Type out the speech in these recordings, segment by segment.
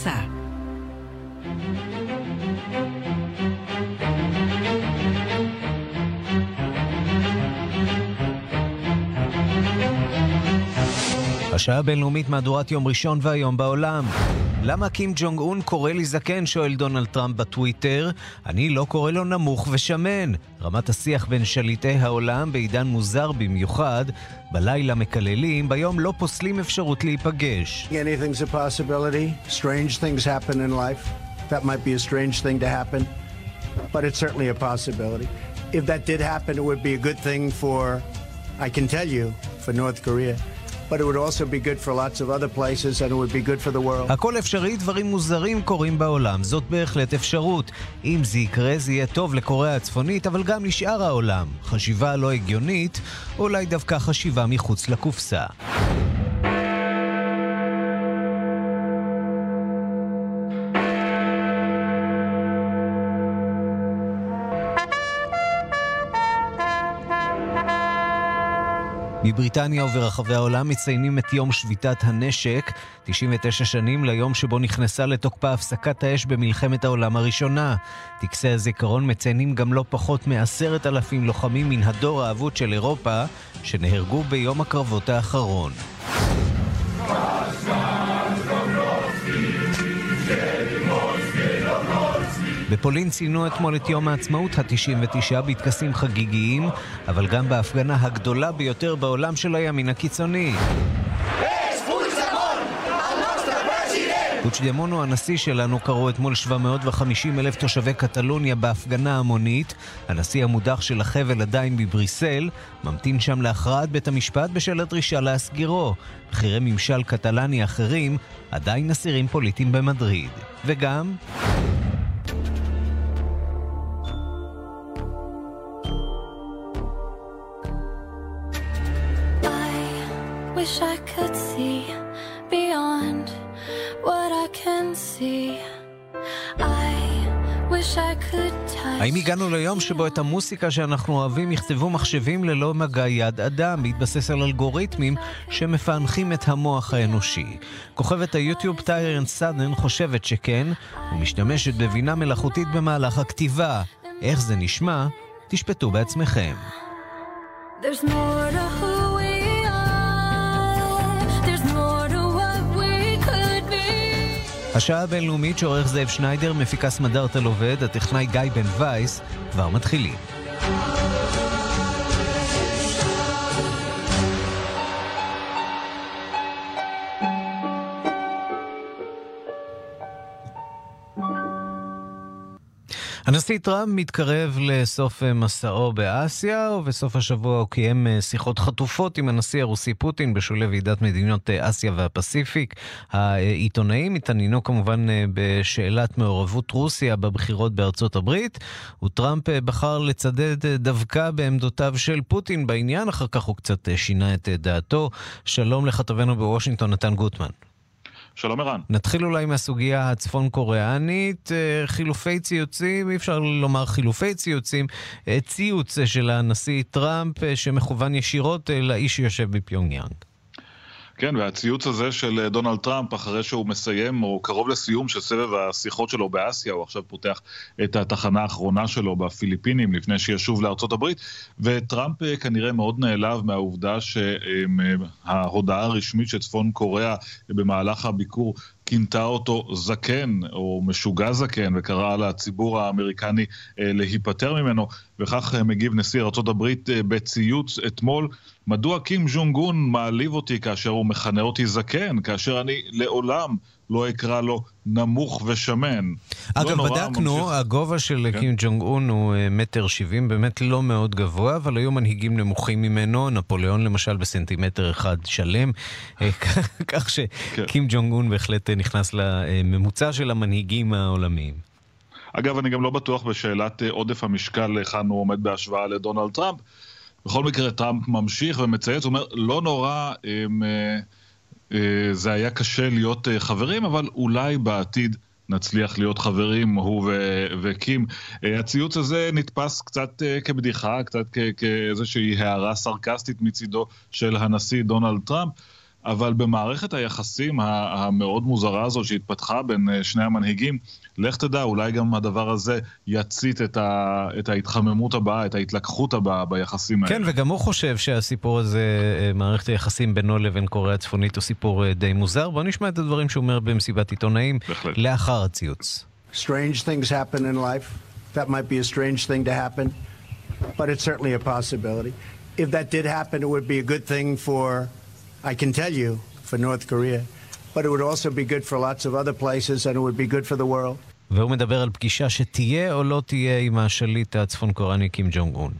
pensar. השעה הבינלאומית מהדורת יום ראשון והיום בעולם. למה קים ג'ונג און קורא לי זקן? שואל דונלד טראמפ בטוויטר. אני לא קורא לו נמוך ושמן. רמת השיח בין שליטי העולם בעידן מוזר במיוחד. בלילה מקללים, ביום לא פוסלים אפשרות להיפגש. Anything's I can tell you, for North Korea. הכל אפשרי, דברים מוזרים קורים בעולם, זאת בהחלט אפשרות. אם זה יקרה, זה יהיה טוב לקוריאה הצפונית, אבל גם לשאר העולם. חשיבה לא הגיונית, אולי דווקא חשיבה מחוץ לקופסה. בבריטניה וברחבי העולם מציינים את יום שביתת הנשק, 99 שנים ליום שבו נכנסה לתוקפה הפסקת האש במלחמת העולם הראשונה. טקסי הזיכרון מציינים גם לא פחות מעשרת אלפים לוחמים מן הדור האבוד של אירופה, שנהרגו ביום הקרבות האחרון. בפולין ציינו אתמול את יום העצמאות ה-99 בטקסים חגיגיים, אבל גם בהפגנה הגדולה ביותר בעולם של הימין הקיצוני. פוצ'דמון הוא הנשיא שלנו, קראו אתמול 750 אלף תושבי קטלוניה בהפגנה המונית. הנשיא המודח של החבל עדיין בבריסל, ממתין שם להכרעת בית המשפט בשל הדרישה להסגירו. בכירי ממשל קטלני אחרים עדיין אסירים פוליטיים במדריד. וגם... האם הגענו ליום שבו את המוסיקה שאנחנו אוהבים יכתבו מחשבים ללא מגע יד אדם, בהתבסס על אלגוריתמים שמפענחים את המוח האנושי? כוכבת היוטיוב טיירן סאדן חושבת שכן, ומשתמשת בבינה מלאכותית במהלך הכתיבה. איך זה נשמע? תשפטו בעצמכם. There's more to השעה הבינלאומית שעורך זאב שניידר, מפיקה סמדארטל עובד, הטכנאי גיא בן וייס, כבר מתחילים. הנשיא טראמפ מתקרב לסוף אה, מסעו באסיה, ובסוף השבוע הוא קיים אה, שיחות חטופות עם הנשיא הרוסי פוטין בשולי ועידת מדינות אה, אסיה והפסיפיק. העיתונאים התעניינו כמובן בשאלת מעורבות רוסיה בבחירות בארצות הברית, וטראמפ בחר לצדד דווקא בעמדותיו של פוטין בעניין, אחר כך הוא קצת שינה את דעתו. שלום לכתבנו בוושינגטון, נתן גוטמן. שלום ערן. נתחיל אולי מהסוגיה הצפון קוריאנית, אה, חילופי ציוצים, אי אפשר לומר חילופי ציוצים, אה, ציוץ של הנשיא טראמפ אה, שמכוון ישירות לאיש שיושב בפיונג יאנג. כן, והציוץ הזה של דונלד טראמפ, אחרי שהוא מסיים, או קרוב לסיום של סבב השיחות שלו באסיה, הוא עכשיו פותח את התחנה האחרונה שלו בפיליפינים, לפני שישוב לארצות הברית, וטראמפ אה, כנראה מאוד נעלב מהעובדה שההודעה הרשמית של צפון קוריאה במהלך הביקור כינתה אותו זקן, או משוגע זקן, וקראה לציבור האמריקני אה, להיפטר ממנו, וכך אה, מגיב נשיא ארה"ב אה, בציוץ אתמול. מדוע קים ז'ונג און מעליב אותי כאשר הוא מכנה אותי זקן, כאשר אני לעולם לא אקרא לו נמוך ושמן. אגב, לא בדקנו, ממשיך... הגובה של כן? קים ג'ונג און הוא אה, מטר שבעים, באמת לא מאוד גבוה, אבל היו מנהיגים נמוכים ממנו, נפוליאון למשל בסנטימטר אחד שלם, כך שקים כן. ג'ונג און בהחלט נכנס לממוצע של המנהיגים העולמיים. אגב, אני גם לא בטוח בשאלת עודף המשקל היכן הוא עומד בהשוואה לדונלד טראמפ. בכל מקרה, טראמפ ממשיך ומצייץ, הוא אומר, לא נורא... הם, אה, זה היה קשה להיות אה, חברים, אבל אולי בעתיד נצליח להיות חברים, הוא ו- וקים. אה, הציוץ הזה נתפס קצת כבדיחה, קצת כאיזושהי הערה סרקסטית מצידו של הנשיא דונלד טראמפ. אבל במערכת היחסים המאוד מוזרה הזאת שהתפתחה בין אה, שני המנהיגים, לך תדע, אולי גם הדבר הזה יצית את, ה, את ההתחממות הבאה, את ההתלקחות הבאה ביחסים האלה. כן, וגם הוא חושב שהסיפור הזה, אה, מערכת היחסים בינו לבין קוריאה הצפונית, הוא סיפור אה, די מוזר. בוא נשמע את הדברים שהוא אומר במסיבת עיתונאים בהחלט. לאחר הציוץ. Strange things happen in life. That might be a strange thing to happen, but it's certainly a possibility. If that did happen, it would be a good thing for I can tell you, for North Korea, but it would also be good for lots of other places and it would be good for the world. והוא מדבר על פגישה שתהיה או לא תהיה עם השליט הצפון קוריאני קים ג'ונג און.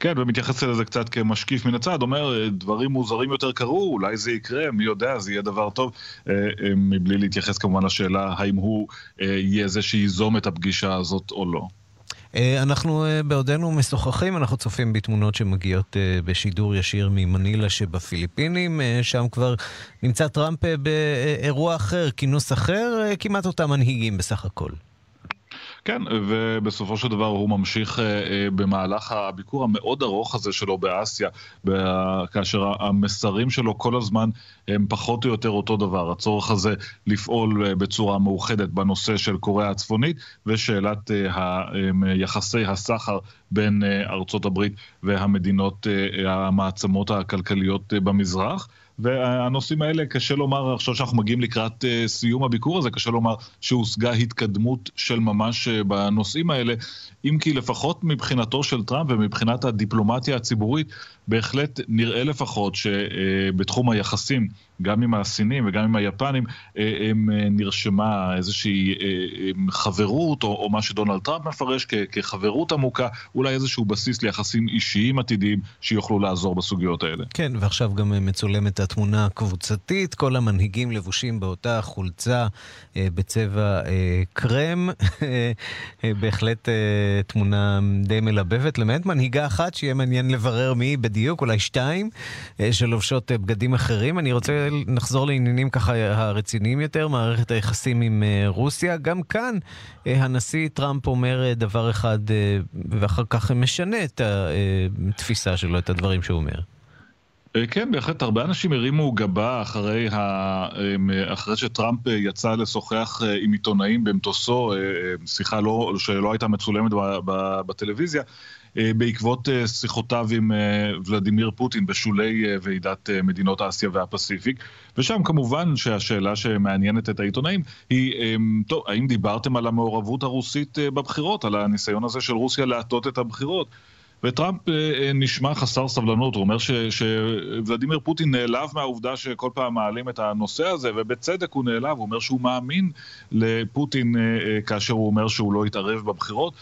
כן, ומתייחס לזה קצת כמשקיף מן הצד, אומר, דברים מוזרים יותר קרו, אולי זה יקרה, מי יודע, זה יהיה דבר טוב, אה, אה, מבלי להתייחס כמובן לשאלה האם הוא אה, יהיה זה שייזום את הפגישה הזאת או לא. אה, אנחנו אה, בעודנו משוחחים, אנחנו צופים בתמונות שמגיעות אה, בשידור ישיר ממנילה שבפיליפינים, שם כבר נמצא טראמפ באירוע אחר, כינוס אחר, כמעט אותם מנהיגים בסך הכל. כן, ובסופו של דבר הוא ממשיך אה, אה, במהלך הביקור המאוד ארוך הזה שלו באסיה, כאשר המסרים שלו כל הזמן הם פחות או יותר אותו דבר. הצורך הזה לפעול אה, בצורה מאוחדת בנושא של קוריאה הצפונית ושאלת יחסי הסחר בין ארצות הברית והמדינות, המעצמות הכלכליות במזרח. והנושאים האלה, קשה לומר, עכשיו שאנחנו מגיעים לקראת uh, סיום הביקור הזה, קשה לומר שהושגה התקדמות של ממש uh, בנושאים האלה, אם כי לפחות מבחינתו של טראמפ ומבחינת הדיפלומטיה הציבורית, בהחלט נראה לפחות שבתחום היחסים, גם עם הסינים וגם עם היפנים, הם נרשמה איזושהי חברות, או, או מה שדונלד טראמפ מפרש כ, כחברות עמוקה, אולי איזשהו בסיס ליחסים אישיים עתידיים שיוכלו לעזור בסוגיות האלה. כן, ועכשיו גם מצולמת התמונה הקבוצתית, כל המנהיגים לבושים באותה חולצה בצבע קרם, בהחלט תמונה די מלבבת, למעט מנהיגה אחת שיהיה מעניין לברר מי בדיוק, אולי שתיים, אה, שלובשות אה, בגדים אחרים. אני רוצה לחזור לעניינים ככה הרציניים יותר, מערכת היחסים עם אה, רוסיה. גם כאן הנשיא טראמפ אומר דבר אחד, ואחר כך משנה את התפיסה שלו, את הדברים שהוא אומר. כן, בהחלט, הרבה אנשים הרימו גבה אחרי, ה... אחרי שטראמפ יצא לשוחח עם עיתונאים במטוסו, שיחה לא... שלא הייתה מצולמת בטלוויזיה. אה, בעקבות אה, שיחותיו עם אה, ולדימיר פוטין בשולי ועידת מדינות אסיה והפסיפיק. ושם כמובן שהשאלה שמעניינת את העיתונאים היא, טוב, האם דיברתם על המעורבות הרוסית בבחירות, על הניסיון הזה של רוסיה להטות את הבחירות? וטראמפ נשמע חסר סבלנות, הוא אומר שוולדימיר פוטין נעלב מהעובדה שכל פעם מעלים את הנושא הזה, ובצדק הוא נעלב, הוא אומר שהוא מאמין לפוטין כאשר הוא אומר שהוא לא יתערב בבחירות.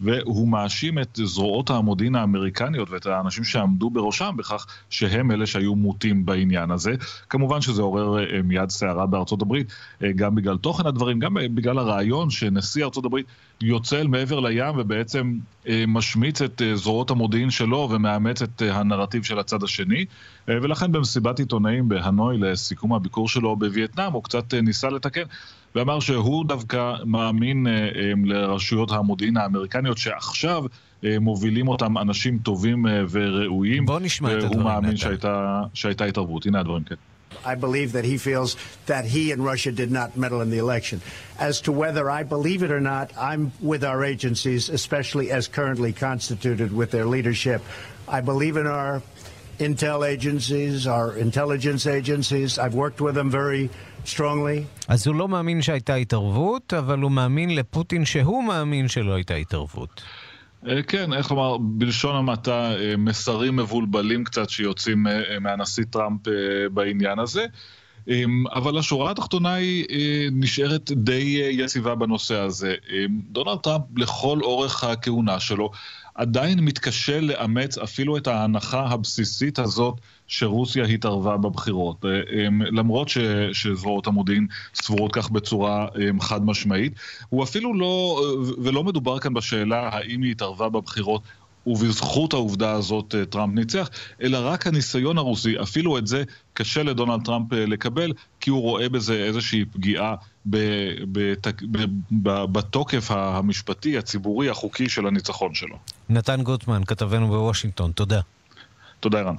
והוא מאשים את זרועות המודיעין האמריקניות ואת האנשים שעמדו בראשם בכך שהם אלה שהיו מוטים בעניין הזה. כמובן שזה עורר אה, מיד סערה בארצות הברית, אה, גם בגלל תוכן הדברים, גם בגלל הרעיון שנשיא ארצות הברית יוצא אל מעבר לים ובעצם אה, משמיץ את זרועות המודיעין שלו ומאמץ את הנרטיב של הצד השני. ולכן במסיבת עיתונאים בהנוי לסיכום הביקור שלו בווייטנאם, הוא קצת ניסה לתקן. ואמר שהוא דווקא מאמין אה, אה, לרשויות המודיעין האמריקניות שעכשיו אה, מובילים אותם אנשים טובים וראויים. בוא נשמע את הדברים. והוא מאמין שהייתה, שהייתה התערבות. הנה הדברים, כן. I believe that he feels that he and Russia did not meddle in the election. As to whether I believe it or not, I'm with our agencies, especially as currently constituted with their leadership. I believe in our intel agencies, our intelligence agencies. I've worked with them very strongly. אז הוא לא מאמין שהייתה התערבות, אבל הוא מאמין לפוטין שהוא מאמין שלא הייתה התערבות. אה, כן, איך לומר, בלשון המעטה, אה, מסרים מבולבלים קצת שיוצאים אה, מהנשיא טראמפ בעניין הזה. אבל השורה התחתונה היא נשארת די יציבה בנושא הזה. דונלד טראמפ לכל אורך הכהונה שלו עדיין מתקשה לאמץ אפילו את ההנחה הבסיסית הזאת שרוסיה התערבה בבחירות. אה, למרות ש, שזרועות המודיעין סבורות כך בצורה חד משמעית. הוא אפילו לא, אה, ולא מדובר כאן בשאלה האם היא התערבה בבחירות ובזכות העובדה הזאת אה, טראמפ ניצח, אלא רק הניסיון הרוסי, אפילו את זה קשה לדונלד טראמפ לקבל, כי הוא רואה בזה איזושהי פגיעה בתוקף המשפטי, הציבורי, החוקי של הניצחון שלו. נתן גוטמן, כתבנו בוושינגטון, תודה. תודה, ערן.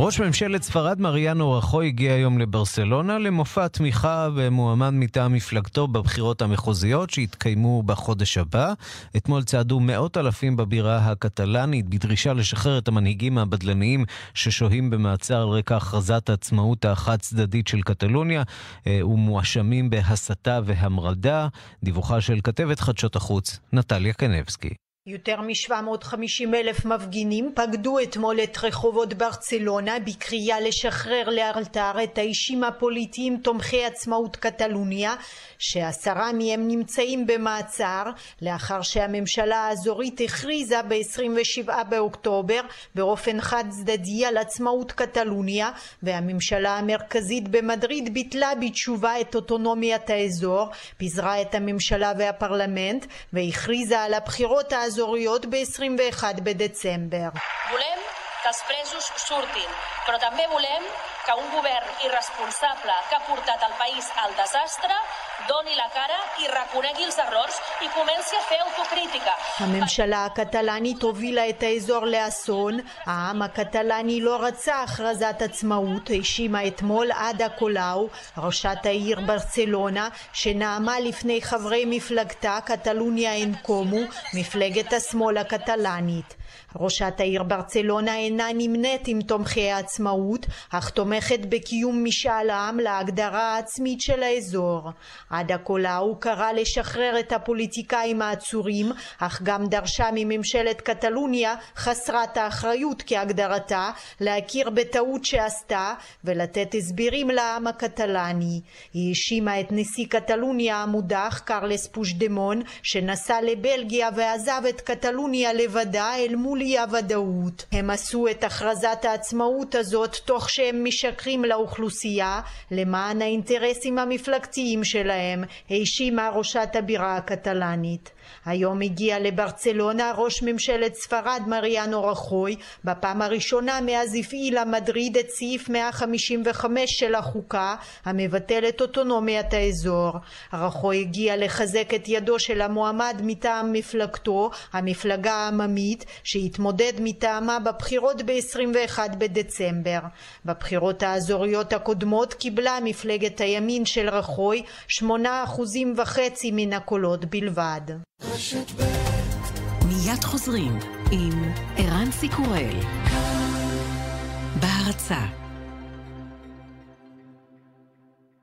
ראש ממשלת ספרד מריאנו רחו הגיע היום לברסלונה למופע תמיכה במועמד מטעם מפלגתו בבחירות המחוזיות שיתקיימו בחודש הבא. אתמול צעדו מאות אלפים בבירה הקטלנית בדרישה לשחרר את המנהיגים הבדלניים ששוהים במעצר על רקע הכרזת העצמאות החד צדדית של קטלוניה אה, ומואשמים בהסתה והמרדה. דיווחה של כתבת חדשות החוץ, נטליה קנבסקי. יותר מ-750 אלף מפגינים פקדו אתמול את רחובות ברצלונה בקריאה לשחרר לאלתר את האישים הפוליטיים תומכי עצמאות קטלוניה שעשרה מהם נמצאים במעצר לאחר שהממשלה האזורית הכריזה ב-27 באוקטובר באופן חד צדדי על עצמאות קטלוניה והממשלה המרכזית במדריד ביטלה בתשובה את אוטונומיית האזור, פיזרה את הממשלה והפרלמנט והכריזה על הבחירות האזוריות האזוריות ב-21 בדצמבר. Que els presos surtin, però també volem que un govern irresponsable que ha portat el país al desastre doni la cara i reconegui els errors i comenci a fer autocrítica. הממשלה הקטלנית הובילה את האזור לאסון, העם הקטלני לא רצה הכרזת עצמאות, האשימה אתמול עדה קולאו, ראשת העיר ברצלונה, שנאמה לפני חברי מפלגתה קטלוניה אין קומו, מפלגת השמאל הקטלנית. ראשת העיר ברצלונה אינה נמנית עם תומכי העצמאות, אך תומכת בקיום משאל עם להגדרה העצמית של האזור. עדה קולאו קרא לשחרר את הפוליטיקאים העצורים, אך גם דרשה מממשלת קטלוניה חסרת האחריות כהגדרתה להכיר בטעות שעשתה ולתת הסברים לעם הקטלני. היא האשימה את נשיא קטלוניה המודח קרלס פושדמון שנסע לבלגיה ועזב את קטלוניה לבדה אל מול אי הוודאות. הם עשו את הכרזת העצמאות הזאת תוך שהם משקרים לאוכלוסייה למען האינטרסים המפלגתיים שלהם, האשימה ראשת הבירה הקטלנית. היום הגיע לברצלונה ראש ממשלת ספרד מריאנו רחוי בפעם הראשונה מאז הפעילה מדריד את סעיף 155 של החוקה המבטל את אוטונומיית האזור. רחוי הגיע לחזק את ידו של המועמד מטעם מפלגתו, המפלגה העממית, שהתמודד מטעמה בבחירות ב-21 בדצמבר. בבחירות האזוריות הקודמות קיבלה מפלגת הימין של רחוי שמונה אחוזים וחצי מן הקולות בלבד. מיד חוזרים עם ערן סיקורל בהרצה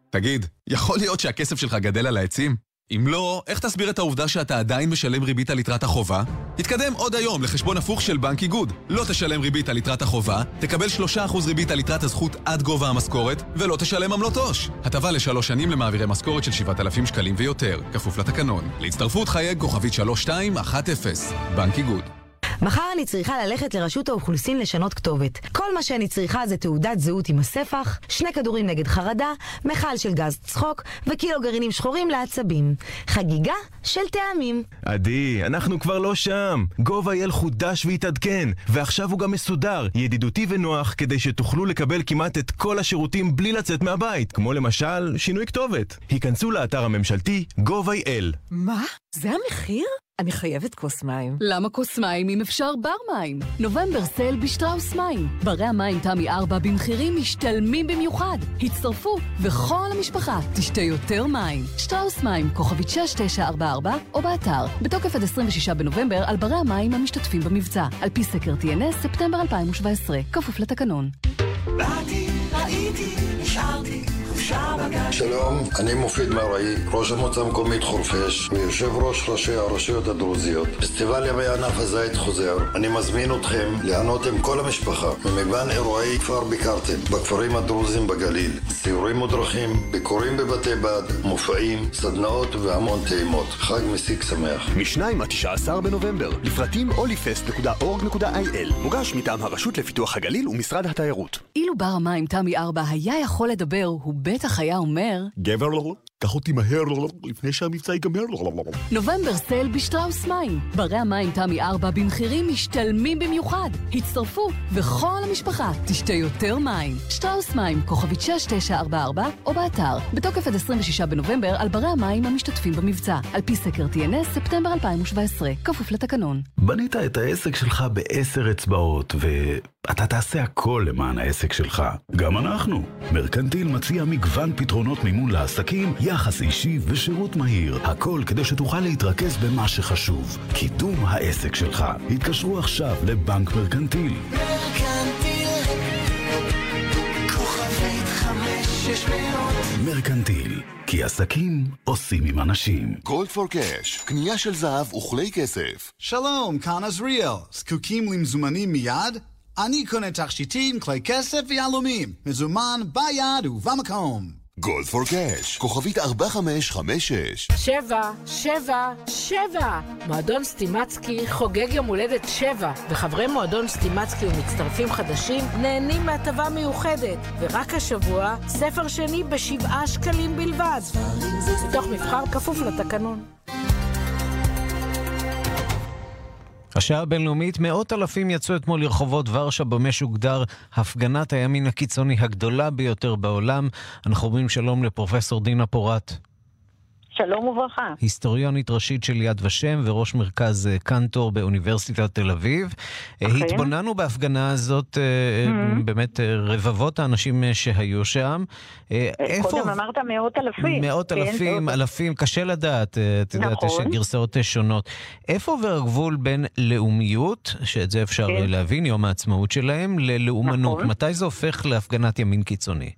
תגיד, יכול להיות שהכסף שלך גדל על העצים? אם לא, איך תסביר את העובדה שאתה עדיין משלם ריבית על יתרת החובה? תתקדם עוד היום לחשבון הפוך של בנק איגוד. לא תשלם ריבית על יתרת החובה, תקבל 3% ריבית על יתרת הזכות עד גובה המשכורת, ולא תשלם עמלות עו"ש. הטבה לשלוש שנים למעבירי משכורת של 7,000 שקלים ויותר, כפוף לתקנון. להצטרפות חייג כוכבית 3210, בנק איגוד. מחר אני צריכה ללכת לרשות האוכלוסין לשנות כתובת. כל מה שאני צריכה זה תעודת זהות עם הספח, שני כדורים נגד חרדה, מכל של גז צחוק וקילו גרעינים שחורים לעצבים. חגיגה של טעמים. עדי, אנחנו כבר לא שם. gov.il חודש והתעדכן, ועכשיו הוא גם מסודר, ידידותי ונוח, כדי שתוכלו לקבל כמעט את כל השירותים בלי לצאת מהבית, כמו למשל שינוי כתובת. היכנסו לאתר הממשלתי gov.il. מה? זה המחיר? אני חייבת כוס מים. למה כוס מים אם אפשר בר מים? נובמבר סייל בשטראוס מים. ברי המים תמי 4 במחירים משתלמים במיוחד. הצטרפו, וכל המשפחה תשתה יותר מים. שטראוס מים, כוכבית 6944, או באתר. בתוקף עד 26 בנובמבר על ברי המים המשתתפים במבצע. על פי סקר TNS, ספטמבר 2017. כפוף לתקנון. באתי, ראיתי, נשארתי. שלום, אני מופיד מרעי, ראש המועצה המקומית חורפיש ויושב ראש ראשי הרשויות הדרוזיות. פסטיבל ימי ענף הזית חוזר. אני מזמין אתכם ליהנות עם כל המשפחה ממגוון אירועי כפר ביקרתם בכפרים הדרוזים בגליל. סיורים מודרכים, ביקורים בבתי בד, מופעים, סדנאות והמון טעימות. חג מסיק שמח. מ-2 עד 19 בנובמבר, לפרטים olifest.org.il מוגש מטעם הרשות לפיתוח הגליל ומשרד התיירות. אילו בר המים תמי 4 היה יכול לדבר, הוא בטח היה אומר... גבר לא... קח אותי מהר לפני שהמבצע ייגמר. נובמבר סייל בשטראוס מים. ברי המים תמי 4 במחירים משתלמים במיוחד. הצטרפו, וכל המשפחה תשתה יותר מים. שטראוס מים, כוכבית 6944, או באתר. בתוקף עד 26 בנובמבר על ברי המים המשתתפים במבצע. על פי סקר TNS, ספטמבר 2017, כפוף לתקנון. בנית את העסק שלך בעשר אצבעות, ואתה תעשה הכל למען העסק שלך. גם אנחנו. מרקנטיל מציע מגוון פתרונות מימון לעסקים, יחס אישי ושירות מהיר. הכל כדי שתוכל להתרכז במה שחשוב. קידום העסק שלך. התקשרו עכשיו לבנק מרקנטיל. מרקנטיל, כוכבית חמש שש מאות. כי עסקים עושים עם אנשים. גולד פור קאש, קנייה של זהב וכלי כסף. שלום, כאן עזריאל. זקוקים למזומנים מיד? אני קונה תכשיטים, כלי כסף ויהלומים. מזומן ביד ובמקום. גולד פור קאש, כוכבית 4556. שבע, שבע, שבע! מועדון סטימצקי חוגג יום הולדת שבע, וחברי מועדון סטימצקי ומצטרפים חדשים נהנים מהטבה מיוחדת. ורק השבוע, ספר שני בשבעה שקלים בלבד. מתוך מבחר כפוף לתקנון. השעה הבינלאומית, מאות אלפים יצאו אתמול לרחובות ורשה במה שהוגדר הפגנת הימין הקיצוני הגדולה ביותר בעולם. אנחנו אומרים שלום לפרופסור דינה פורת. שלום וברכה. היסטוריונית ראשית של יד ושם וראש מרכז אה, קנטור באוניברסיטת תל אביב. אה, אחרי? התבוננו בהפגנה הזאת, mm-hmm. באמת רבבות האנשים שהיו שם. איפה... קודם אמרת מאות אלפים. מאות כן, אלפים, אלפים, קשה לדעת, את יודעת, נכון. יש גרסאות שונות. איפה עובר הגבול בין לאומיות, שאת זה אפשר כן. להבין, יום העצמאות שלהם, ללאומנות? נכון. מתי זה הופך להפגנת ימין קיצוני?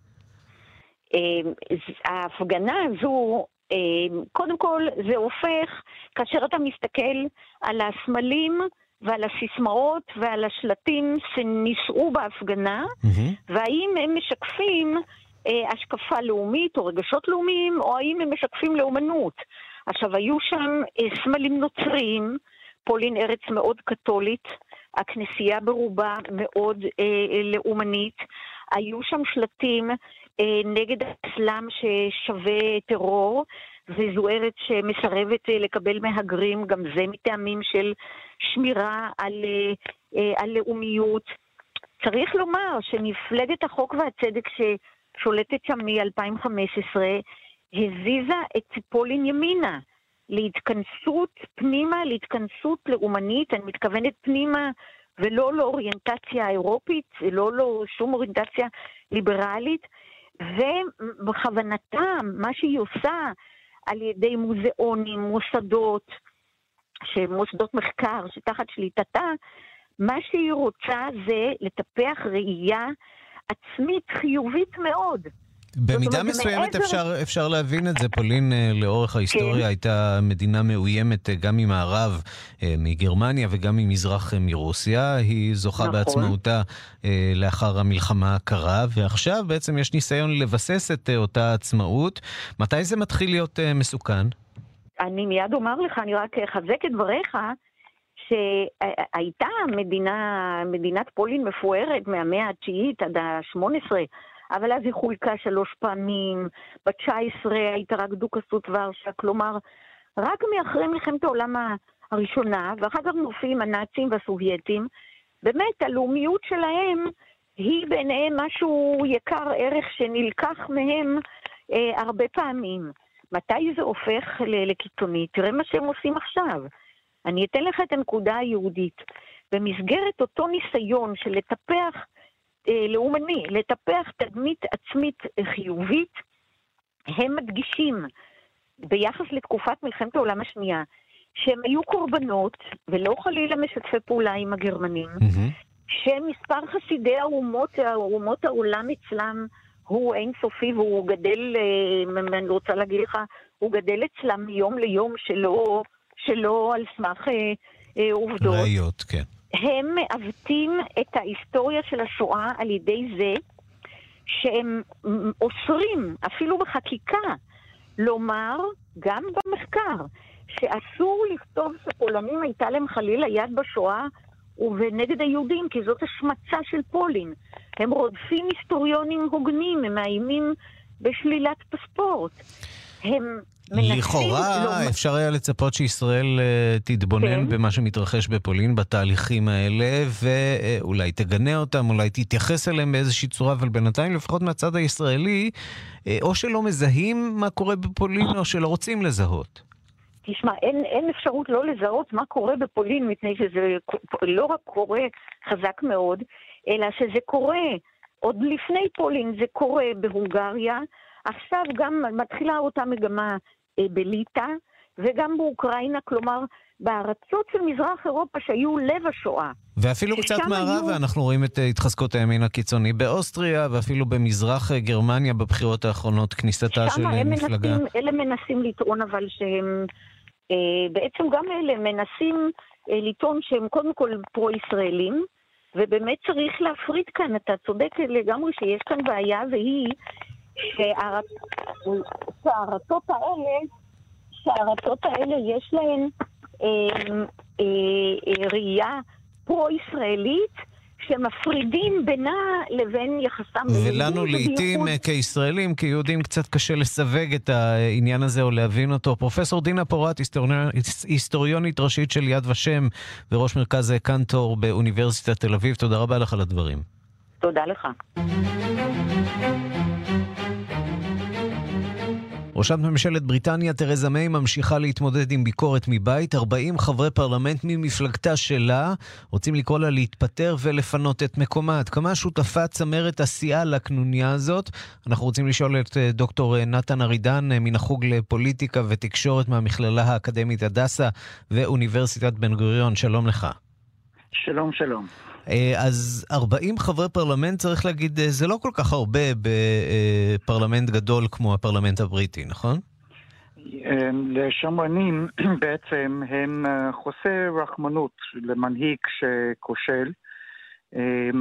ההפגנה הזו קודם כל, זה הופך, כאשר אתה מסתכל על הסמלים ועל הסיסמאות ועל השלטים שנישאו בהפגנה, mm-hmm. והאם הם משקפים אה, השקפה לאומית או רגשות לאומיים, או האם הם משקפים לאומנות. עכשיו, היו שם אה, סמלים נוצריים, פולין ארץ מאוד קתולית, הכנסייה ברובה מאוד אה, לאומנית, היו שם שלטים אה, נגד האסלאם ששווה טרור, וזו ארץ שמסרבת אה, לקבל מהגרים, גם זה מטעמים של שמירה על, אה, על לאומיות. צריך לומר שמפלגת החוק והצדק ששולטת שם מ-2015 הזיזה את ציפולין ימינה להתכנסות פנימה, להתכנסות לאומנית, אני מתכוונת פנימה ולא לאוריינטציה אירופית, ולא לשום אוריינטציה ליברלית. ובכוונתה, מה שהיא עושה על ידי מוזיאונים, מוסדות, מוסדות מחקר שתחת שליטתה, מה שהיא רוצה זה לטפח ראייה עצמית חיובית מאוד. במידה מסוימת מעבר... אפשר, אפשר להבין את זה. פולין אה, לאורך ההיסטוריה כן. הייתה מדינה מאוימת אה, גם ממערב, אה, מגרמניה וגם ממזרח מרוסיה. היא זוכה נכון. בעצמאותה לאחר המלחמה הקרה, ועכשיו בעצם יש ניסיון לבסס את אותה עצמאות. מתי זה מתחיל להיות מסוכן? אני מיד אומר לך, אני רק אחזק את דבריך. שהייתה מדינה, מדינת פולין מפוארת מהמאה התשיעית עד ה-18, אבל אז היא חולקה שלוש פעמים, ב-19 הייתה רק דו-כסות ורשה, כלומר, רק מאחרי מלחמת העולם הראשונה, ואחר כך מופיעים הנאצים והסובייטים, באמת הלאומיות שלהם היא בעיניהם משהו יקר ערך שנלקח מהם אה, הרבה פעמים. מתי זה הופך לקיצוני? תראה מה שהם עושים עכשיו. אני אתן לך את הנקודה היהודית. במסגרת אותו ניסיון של לטפח לאומני, לטפח תדמית עצמית חיובית, הם מדגישים ביחס לתקופת מלחמת העולם השנייה, שהם היו קורבנות, ולא חלילה משתפי פעולה עם הגרמנים, mm-hmm. שמספר חסידי האומות, אומות העולם אצלם הוא אינסופי והוא גדל, אה, אני רוצה להגיד לך, הוא גדל אצלם מיום ליום שלא, שלא על סמך אה, אה, עובדות. ראיות, כן. הם מעוותים את ההיסטוריה של השואה על ידי זה שהם אוסרים, אפילו בחקיקה, לומר, גם במחקר, שאסור לכתוב שפולנים הייתה להם חלילה יד בשואה ונגד היהודים, כי זאת השמצה של פולין. הם רודפים היסטוריונים הוגנים, הם מאיימים בשלילת פספורט. הם מנסים... לכאורה לא... אפשר היה לצפות שישראל uh, תתבונן כן. במה שמתרחש בפולין, בתהליכים האלה, ואולי תגנה אותם, אולי תתייחס אליהם באיזושהי צורה, אבל בינתיים, לפחות מהצד הישראלי, uh, או שלא מזהים מה קורה בפולין, או שלא רוצים לזהות. תשמע, אין, אין אפשרות לא לזהות מה קורה בפולין, מפני שזה לא רק קורה חזק מאוד, אלא שזה קורה עוד לפני פולין, זה קורה בהונגריה, עכשיו גם מתחילה אותה מגמה אה, בליטא וגם באוקראינה, כלומר, בארצות של מזרח אירופה שהיו לב השואה. ואפילו קצת מערב, היו... אנחנו רואים את אה, התחזקות הימין הקיצוני באוסטריה, ואפילו במזרח אה, גרמניה בבחירות האחרונות, כניסתה של מפלגה. מנסים, אלה מנסים לטעון אבל שהם, אה, בעצם גם אלה מנסים אה, לטעון שהם קודם כל פרו-ישראלים, ובאמת צריך להפריד כאן, אתה צודק לגמרי שיש כאן בעיה, והיא שהארצות האלה, שהארצות האלה יש להן אה, אה, אה, ראייה פרו-ישראלית, שמפרידים בינה לבין יחסם. ולנו לעיתים בייחוד... כישראלים, כיהודים, קצת קשה לסווג את העניין הזה או להבין אותו. פרופסור דינה פורת, היסטוריונית ראשית של יד ושם וראש מרכז קנטור באוניברסיטת תל אביב, תודה רבה לך על הדברים. תודה לך. ראשת ממשלת בריטניה תרזה מיי ממשיכה להתמודד עם ביקורת מבית. 40 חברי פרלמנט ממפלגתה שלה רוצים לקרוא לה להתפטר ולפנות את מקומה. עד כמה שותפה צמרת הסיעה לקנוניה הזאת? אנחנו רוצים לשאול את אה, דוקטור אה, נתן ארידן אה, מן החוג לפוליטיקה ותקשורת מהמכללה האקדמית הדסה ואוניברסיטת בן גוריון. שלום לך. שלום, שלום. אה, אז 40 חברי פרלמנט, צריך להגיד, אה, זה לא כל כך הרבה בפרלמנט גדול כמו הפרלמנט הבריטי, נכון? אה, לשמרנים בעצם הם חוסר רחמנות למנהיג שכושל.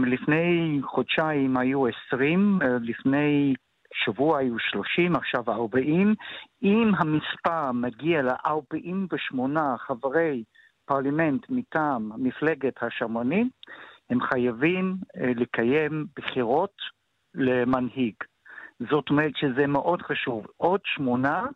לפני חודשיים היו 20, לפני שבוע היו 30, עכשיו 40. אם המספר מגיע ל-48 חברי פרלימנט מטעם מפלגת השמרנים, הם חייבים אה, לקיים בחירות למנהיג. זאת אומרת שזה מאוד חשוב. עוד שמונה,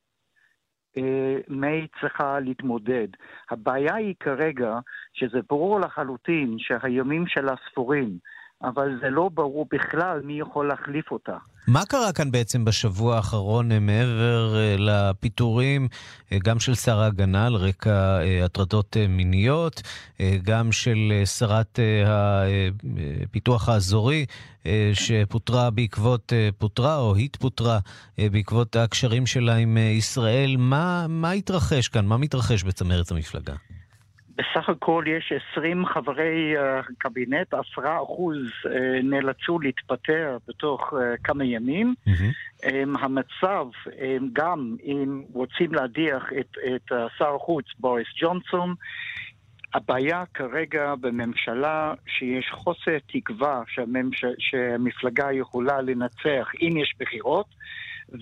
אה, מי צריכה להתמודד. הבעיה היא כרגע שזה ברור לחלוטין שהימים שלה ספורים. אבל זה לא ברור בכלל מי יכול להחליף אותה. מה קרה כאן בעצם בשבוע האחרון אה, מעבר אה, לפיטורים, אה, גם של שר ההגנה על רקע הטרדות מיניות, גם של שרת הפיתוח האזורי, שפוטרה בעקבות, פוטרה או התפוטרה בעקבות הקשרים שלה עם ישראל. מה, מה התרחש כאן? מה מתרחש בצמרת המפלגה? בסך הכל יש 20 חברי uh, קבינט, 10% uh, נאלצו להתפטר בתוך uh, כמה ימים. Mm-hmm. המצב, גם אם רוצים להדיח את, את שר החוץ בוריס ג'ונסון, הבעיה כרגע בממשלה שיש חוסר תקווה שהממש... שהמפלגה יכולה לנצח אם יש בחירות,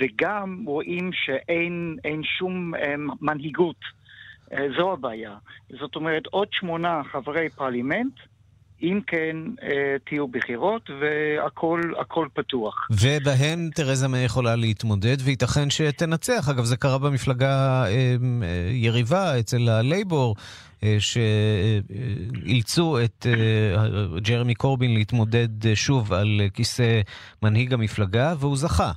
וגם רואים שאין שום מנהיגות. אה, זו הבעיה. זאת אומרת, עוד שמונה חברי פרלימנט, אם כן אה, תהיו בחירות והכל פתוח. ובהן תרזה מיי יכולה להתמודד, וייתכן שתנצח. אגב, זה קרה במפלגה אה, יריבה אצל הלייבור. שאילצו את ג'רמי קורבין להתמודד שוב על כיסא מנהיג המפלגה, והוא זכה.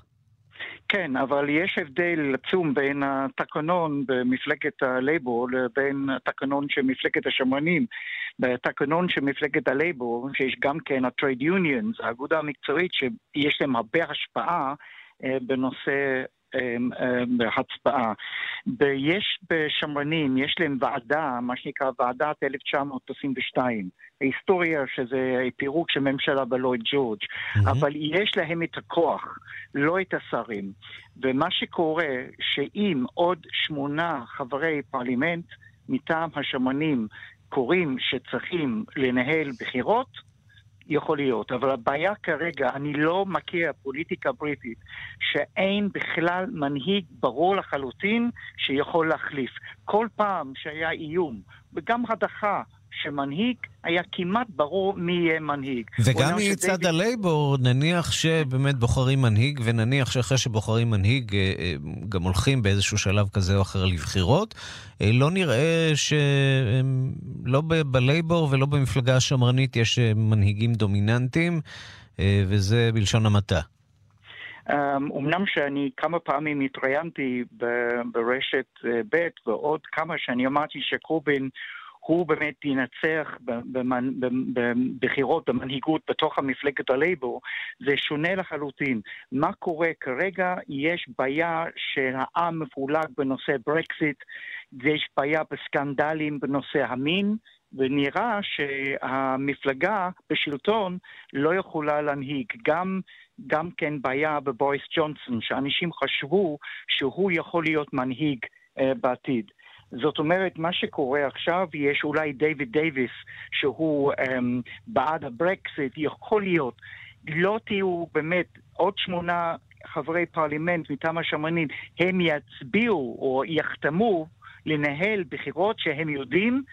כן, אבל יש הבדל עצום בין התקנון במפלגת הלייבור לבין התקנון של מפלגת השמרנים. בתקנון של מפלגת הלייבור, שיש גם כן ה-trade unions, האגודה המקצועית, שיש להם הרבה השפעה אה, בנושא בהצבעה. יש בשמרנים, יש להם ועדה, מה שנקרא ועדת 1922. ההיסטוריה שזה פירוק של ממשלה בלויד ג'ורג', mm-hmm. אבל יש להם את הכוח, לא את השרים. ומה שקורה, שאם עוד שמונה חברי פרלימנט מטעם השמרנים קוראים שצריכים לנהל בחירות, יכול להיות, אבל הבעיה כרגע, אני לא מכיר פוליטיקה בריטית שאין בכלל מנהיג ברור לחלוטין שיכול להחליף. כל פעם שהיה איום, וגם הדחה שמנהיג היה כמעט ברור מי יהיה מנהיג. וגם מצד שדייב... הלייבור, נניח שבאמת בוחרים מנהיג, ונניח שאחרי שבוחרים מנהיג, אה, אה, גם הולכים באיזשהו שלב כזה או אחר לבחירות, אה, לא נראה שלא בלייבור ולא במפלגה השמרנית יש מנהיגים דומיננטיים, וזה בלשון המעטה. אמנם שאני כמה פעמים התראיינתי ברשת ב' ועוד כמה שאני אמרתי שקובין הוא באמת ינצח בבחירות, במנהיגות בתוך המפלגת הלייבור, זה שונה לחלוטין. מה קורה כרגע? יש בעיה שהעם מפולג בנושא ברקסיט, יש בעיה בסקנדלים בנושא המין, ונראה שהמפלגה בשלטון לא יכולה להנהיג. גם, גם כן בעיה בבוריס ג'ונסון, שאנשים חשבו שהוא יכול להיות מנהיג uh, בעתיד. זאת אומרת, מה שקורה עכשיו, יש אולי דיוויד דייוויס, שהוא um, בעד הברקסיט, יכול להיות. לא תהיו באמת עוד שמונה חברי פרלימנט מטעם השמרנים, הם יצביעו או יחתמו לנהל בחירות שהם יודעים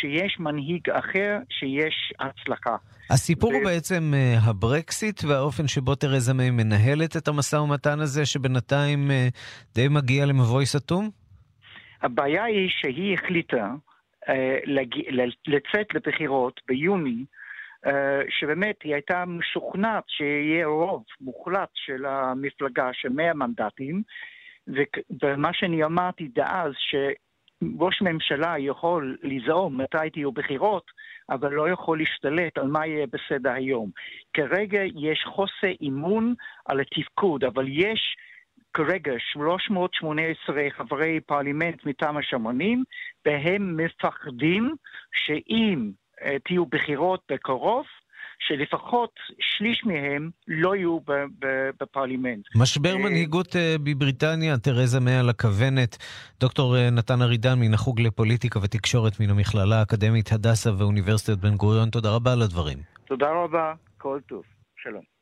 שיש מנהיג אחר, שיש הצלחה. הסיפור ו... הוא בעצם uh, הברקסיט והאופן שבו תרזה מיי מנהלת את המשא ומתן הזה, שבינתיים uh, די מגיע למבוי סתום? הבעיה היא שהיא החליטה לג... לצאת לבחירות ביוני, uh, שבאמת היא הייתה משוכנעת שיהיה רוב מוחלט של המפלגה של 100 מנדטים, ומה שאני אמרתי דאז, שראש ממשלה יכול לזעום מתי תהיו בחירות, אבל לא יכול להשתלט על מה יהיה בסדר היום. כרגע יש חוסר אימון על התפקוד, אבל יש כרגע 318 חברי פרלימנט מטעם השמרנים, והם מפחדים שאם uh, תהיו בחירות בקרוב, שלפחות שליש מהם לא יהיו בפרלימנט. משבר אה, מנהיגות אה, בבריטניה, תרזה מיי על הכוונת. דוקטור נתן ארידן מן החוג לפוליטיקה ותקשורת מן המכללה האקדמית הדסה ואוניברסיטת בן גוריון, תודה רבה על הדברים. תודה רבה, כל טוב. שלום.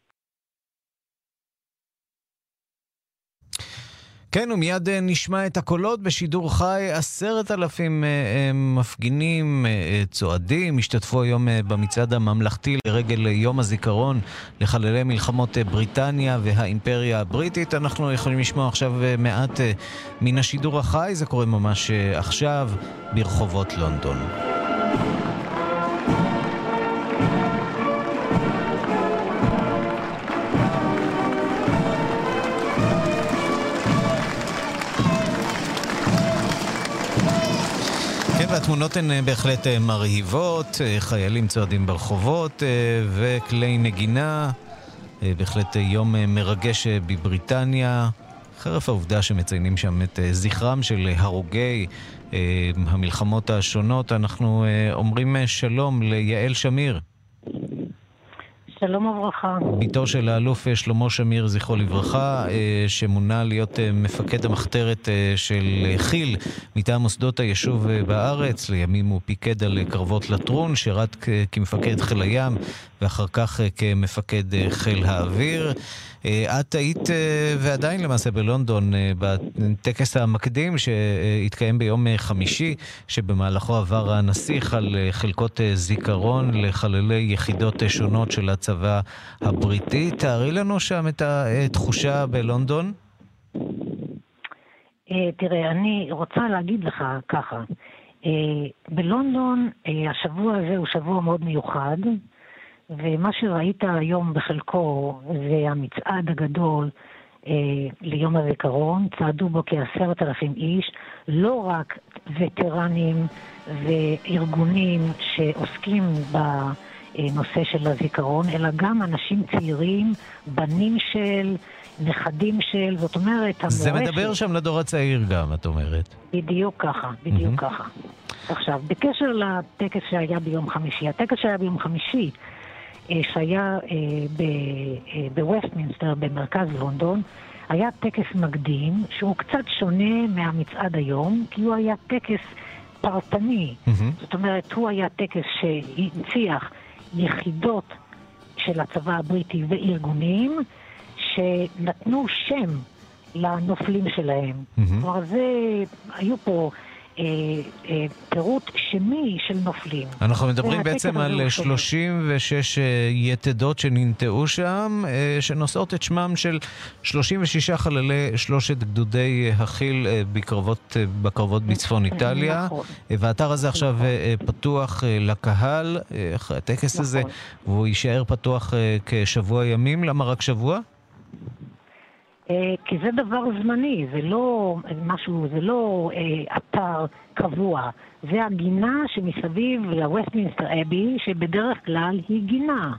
כן, ומיד אה, נשמע את הקולות בשידור חי. עשרת אלפים אה, אה, מפגינים, צועדים, השתתפו היום במצעד הממלכתי לרגל יום הזיכרון לחללי מלחמות בריטניה והאימפריה הבריטית. אנחנו יכולים לשמוע עכשיו מעט מן השידור החי, זה קורה ממש עכשיו ברחובות לונדון. והתמונות הן אה, בהחלט אה, מרהיבות, אה, חיילים צועדים ברחובות וכלי נגינה. בהחלט יום מרגש בבריטניה, חרף העובדה שמציינים שם את זכרם של הרוגי המלחמות השונות. אנחנו אומרים שלום ליעל שמיר. שלום וברכה. בתו של האלוף אה, שלמה שמיר, זכרו לברכה, אה, שמונה להיות אה, מפקד המחתרת של כי"ל מטעם מוסדות היישוב בארץ. לימים הוא פיקד על קרבות לטרון, שירת כמפקד חיל הים ואחר כך כמפקד חיל האוויר. אה, את היית אה, ועדיין למעשה בלונדון אה, בטקס המקדים שהתקיים ביום חמישי, שבמהלכו עבר הנסיך על חלקות זיכרון לחללי יחידות שונות של הצבא הבריטי. תארי לנו שם את התחושה בלונדון. תראה, אני רוצה להגיד לך ככה. בלונדון השבוע הזה הוא שבוע מאוד מיוחד. ומה שראית היום בחלקו זה המצעד הגדול אה, ליום הזיכרון, צעדו בו כעשרת אלפים איש, לא רק וטרנים וארגונים שעוסקים בנושא של הזיכרון, אלא גם אנשים צעירים, בנים של, נכדים של, זאת אומרת, המורשת... זה מדבר שם לדור הצעיר גם, את אומרת. בדיוק ככה, בדיוק mm-hmm. ככה. עכשיו, בקשר לטקס שהיה ביום חמישי, הטקס שהיה ביום חמישי שהיה אה, אה, בווסטמינסטר במרכז לונדון, היה טקס מקדים שהוא קצת שונה מהמצעד היום, כי הוא היה טקס פרטני. Mm-hmm. זאת אומרת, הוא היה טקס שהנציח יחידות של הצבא הבריטי וארגונים שנתנו שם לנופלים שלהם. Mm-hmm. כלומר, זה, היו פה אה, אה, פירוט שמי של נופלים. אנחנו מדברים בעצם על 36 אה, יתדות שננטעו שם, שנושאות את שמם של 36 חללי שלושת גדודי הכיל בקרבות, בקרבות בצפון איטליה. נכון. והאתר הזה עכשיו נכון. פתוח לקהל אחרי הטקס הזה, נכון. והוא יישאר פתוח כשבוע ימים. למה רק שבוע? אה, כי זה דבר זמני, זה לא משהו, זה לא אה, אתר קבוע. זה הגינה שמסביב לווסטמינסטר אבי, שבדרך כלל היא גינה.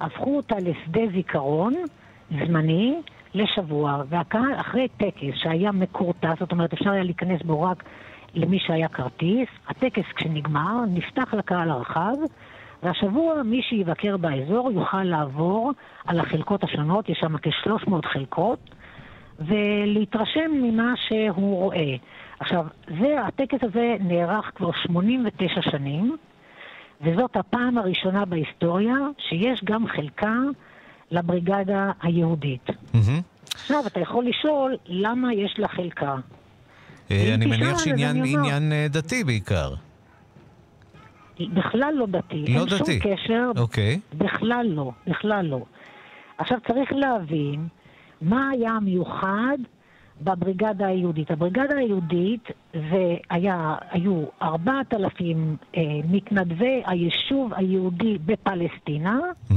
הפכו אותה לשדה זיכרון זמני לשבוע, והקהל אחרי טקס שהיה מכורטס, זאת אומרת אפשר היה להיכנס בו רק למי שהיה כרטיס, הטקס כשנגמר נפתח לקהל הרחב, והשבוע מי שיבקר באזור יוכל לעבור על החלקות השונות, יש שם כ-300 חלקות. ולהתרשם ממה שהוא רואה. עכשיו, זה, הטקס הזה נערך כבר 89 שנים, וזאת הפעם הראשונה בהיסטוריה שיש גם חלקה לבריגדה היהודית. עכשיו, אתה יכול לשאול, למה יש לה חלקה? אה, אני מניח שעניין אה, דתי בעיקר. בכלל לא דתי. לא דתי. אין שום קשר. אוקיי. בכלל לא, בכלל לא. עכשיו צריך להבין מה היה המיוחד בבריגדה היהודית? הבריגדה היהודית זה היה, היו ארבעת אלפים אה, מתנדבי היישוב היהודי בפלסטינה, mm-hmm.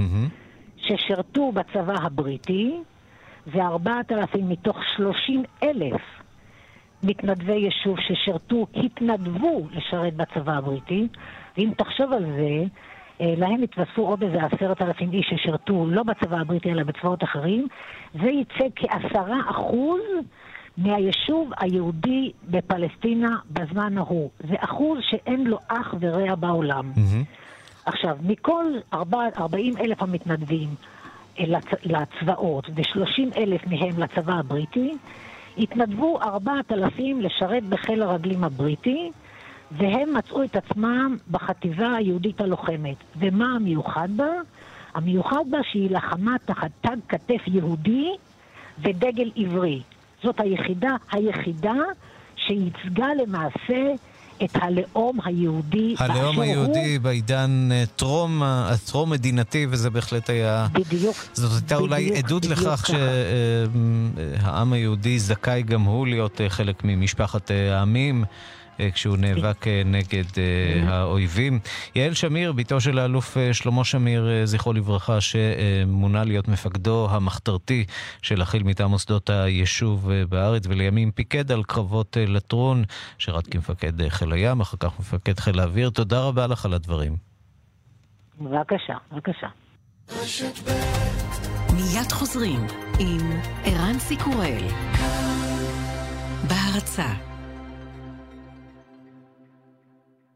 ששירתו בצבא הבריטי, וארבעת אלפים מתוך שלושים אלף מתנדבי יישוב ששירתו, התנדבו לשרת בצבא הבריטי. ואם תחשוב על זה, להם התווספו עוד איזה עשרת אלפים איש ששירתו לא בצבא הבריטי אלא בצבאות אחרים, זה ייצא כעשרה אחוז מהיישוב היהודי בפלסטינה בזמן ההוא. זה אחוז שאין לו אח ורע בעולם. Mm-hmm. עכשיו, מכל 40 אלף המתנדבים אה, לצבאות ו-30 אלף מהם לצבא הבריטי, התנדבו 4,000 לשרת בחיל הרגלים הבריטי, והם מצאו את עצמם בחטיבה היהודית הלוחמת. ומה המיוחד בה? המיוחד בה שהיא לחמה תחת תג כתף יהודי ודגל עברי. זאת היחידה היחידה שייצגה למעשה את הלאום היהודי הלאום היהודי הוא... בעידן אה, טרום, הטרום מדינתי, וזה בהחלט היה... בדיוק. זאת הייתה אולי עדות בדיוק לכך שהעם היהודי זכאי גם הוא להיות אה, חלק ממשפחת אה, העמים. אה, כשהוא נאבק אה, נגד אה, האויבים. יעל שמיר, בתו של האלוף שלמה שמיר, זכרו לברכה, שמונה להיות מפקדו המחתרתי של החיל מטעם מוסדות היישוב בארץ, ולימים פיקד על קרבות לטרון, שירת כמפקד חיל הים, אחר כך מפקד חיל האוויר. תודה רבה לך על הדברים. בבקשה, בבקשה. מיד חוזרים עם ערן סיקורל. בהרצה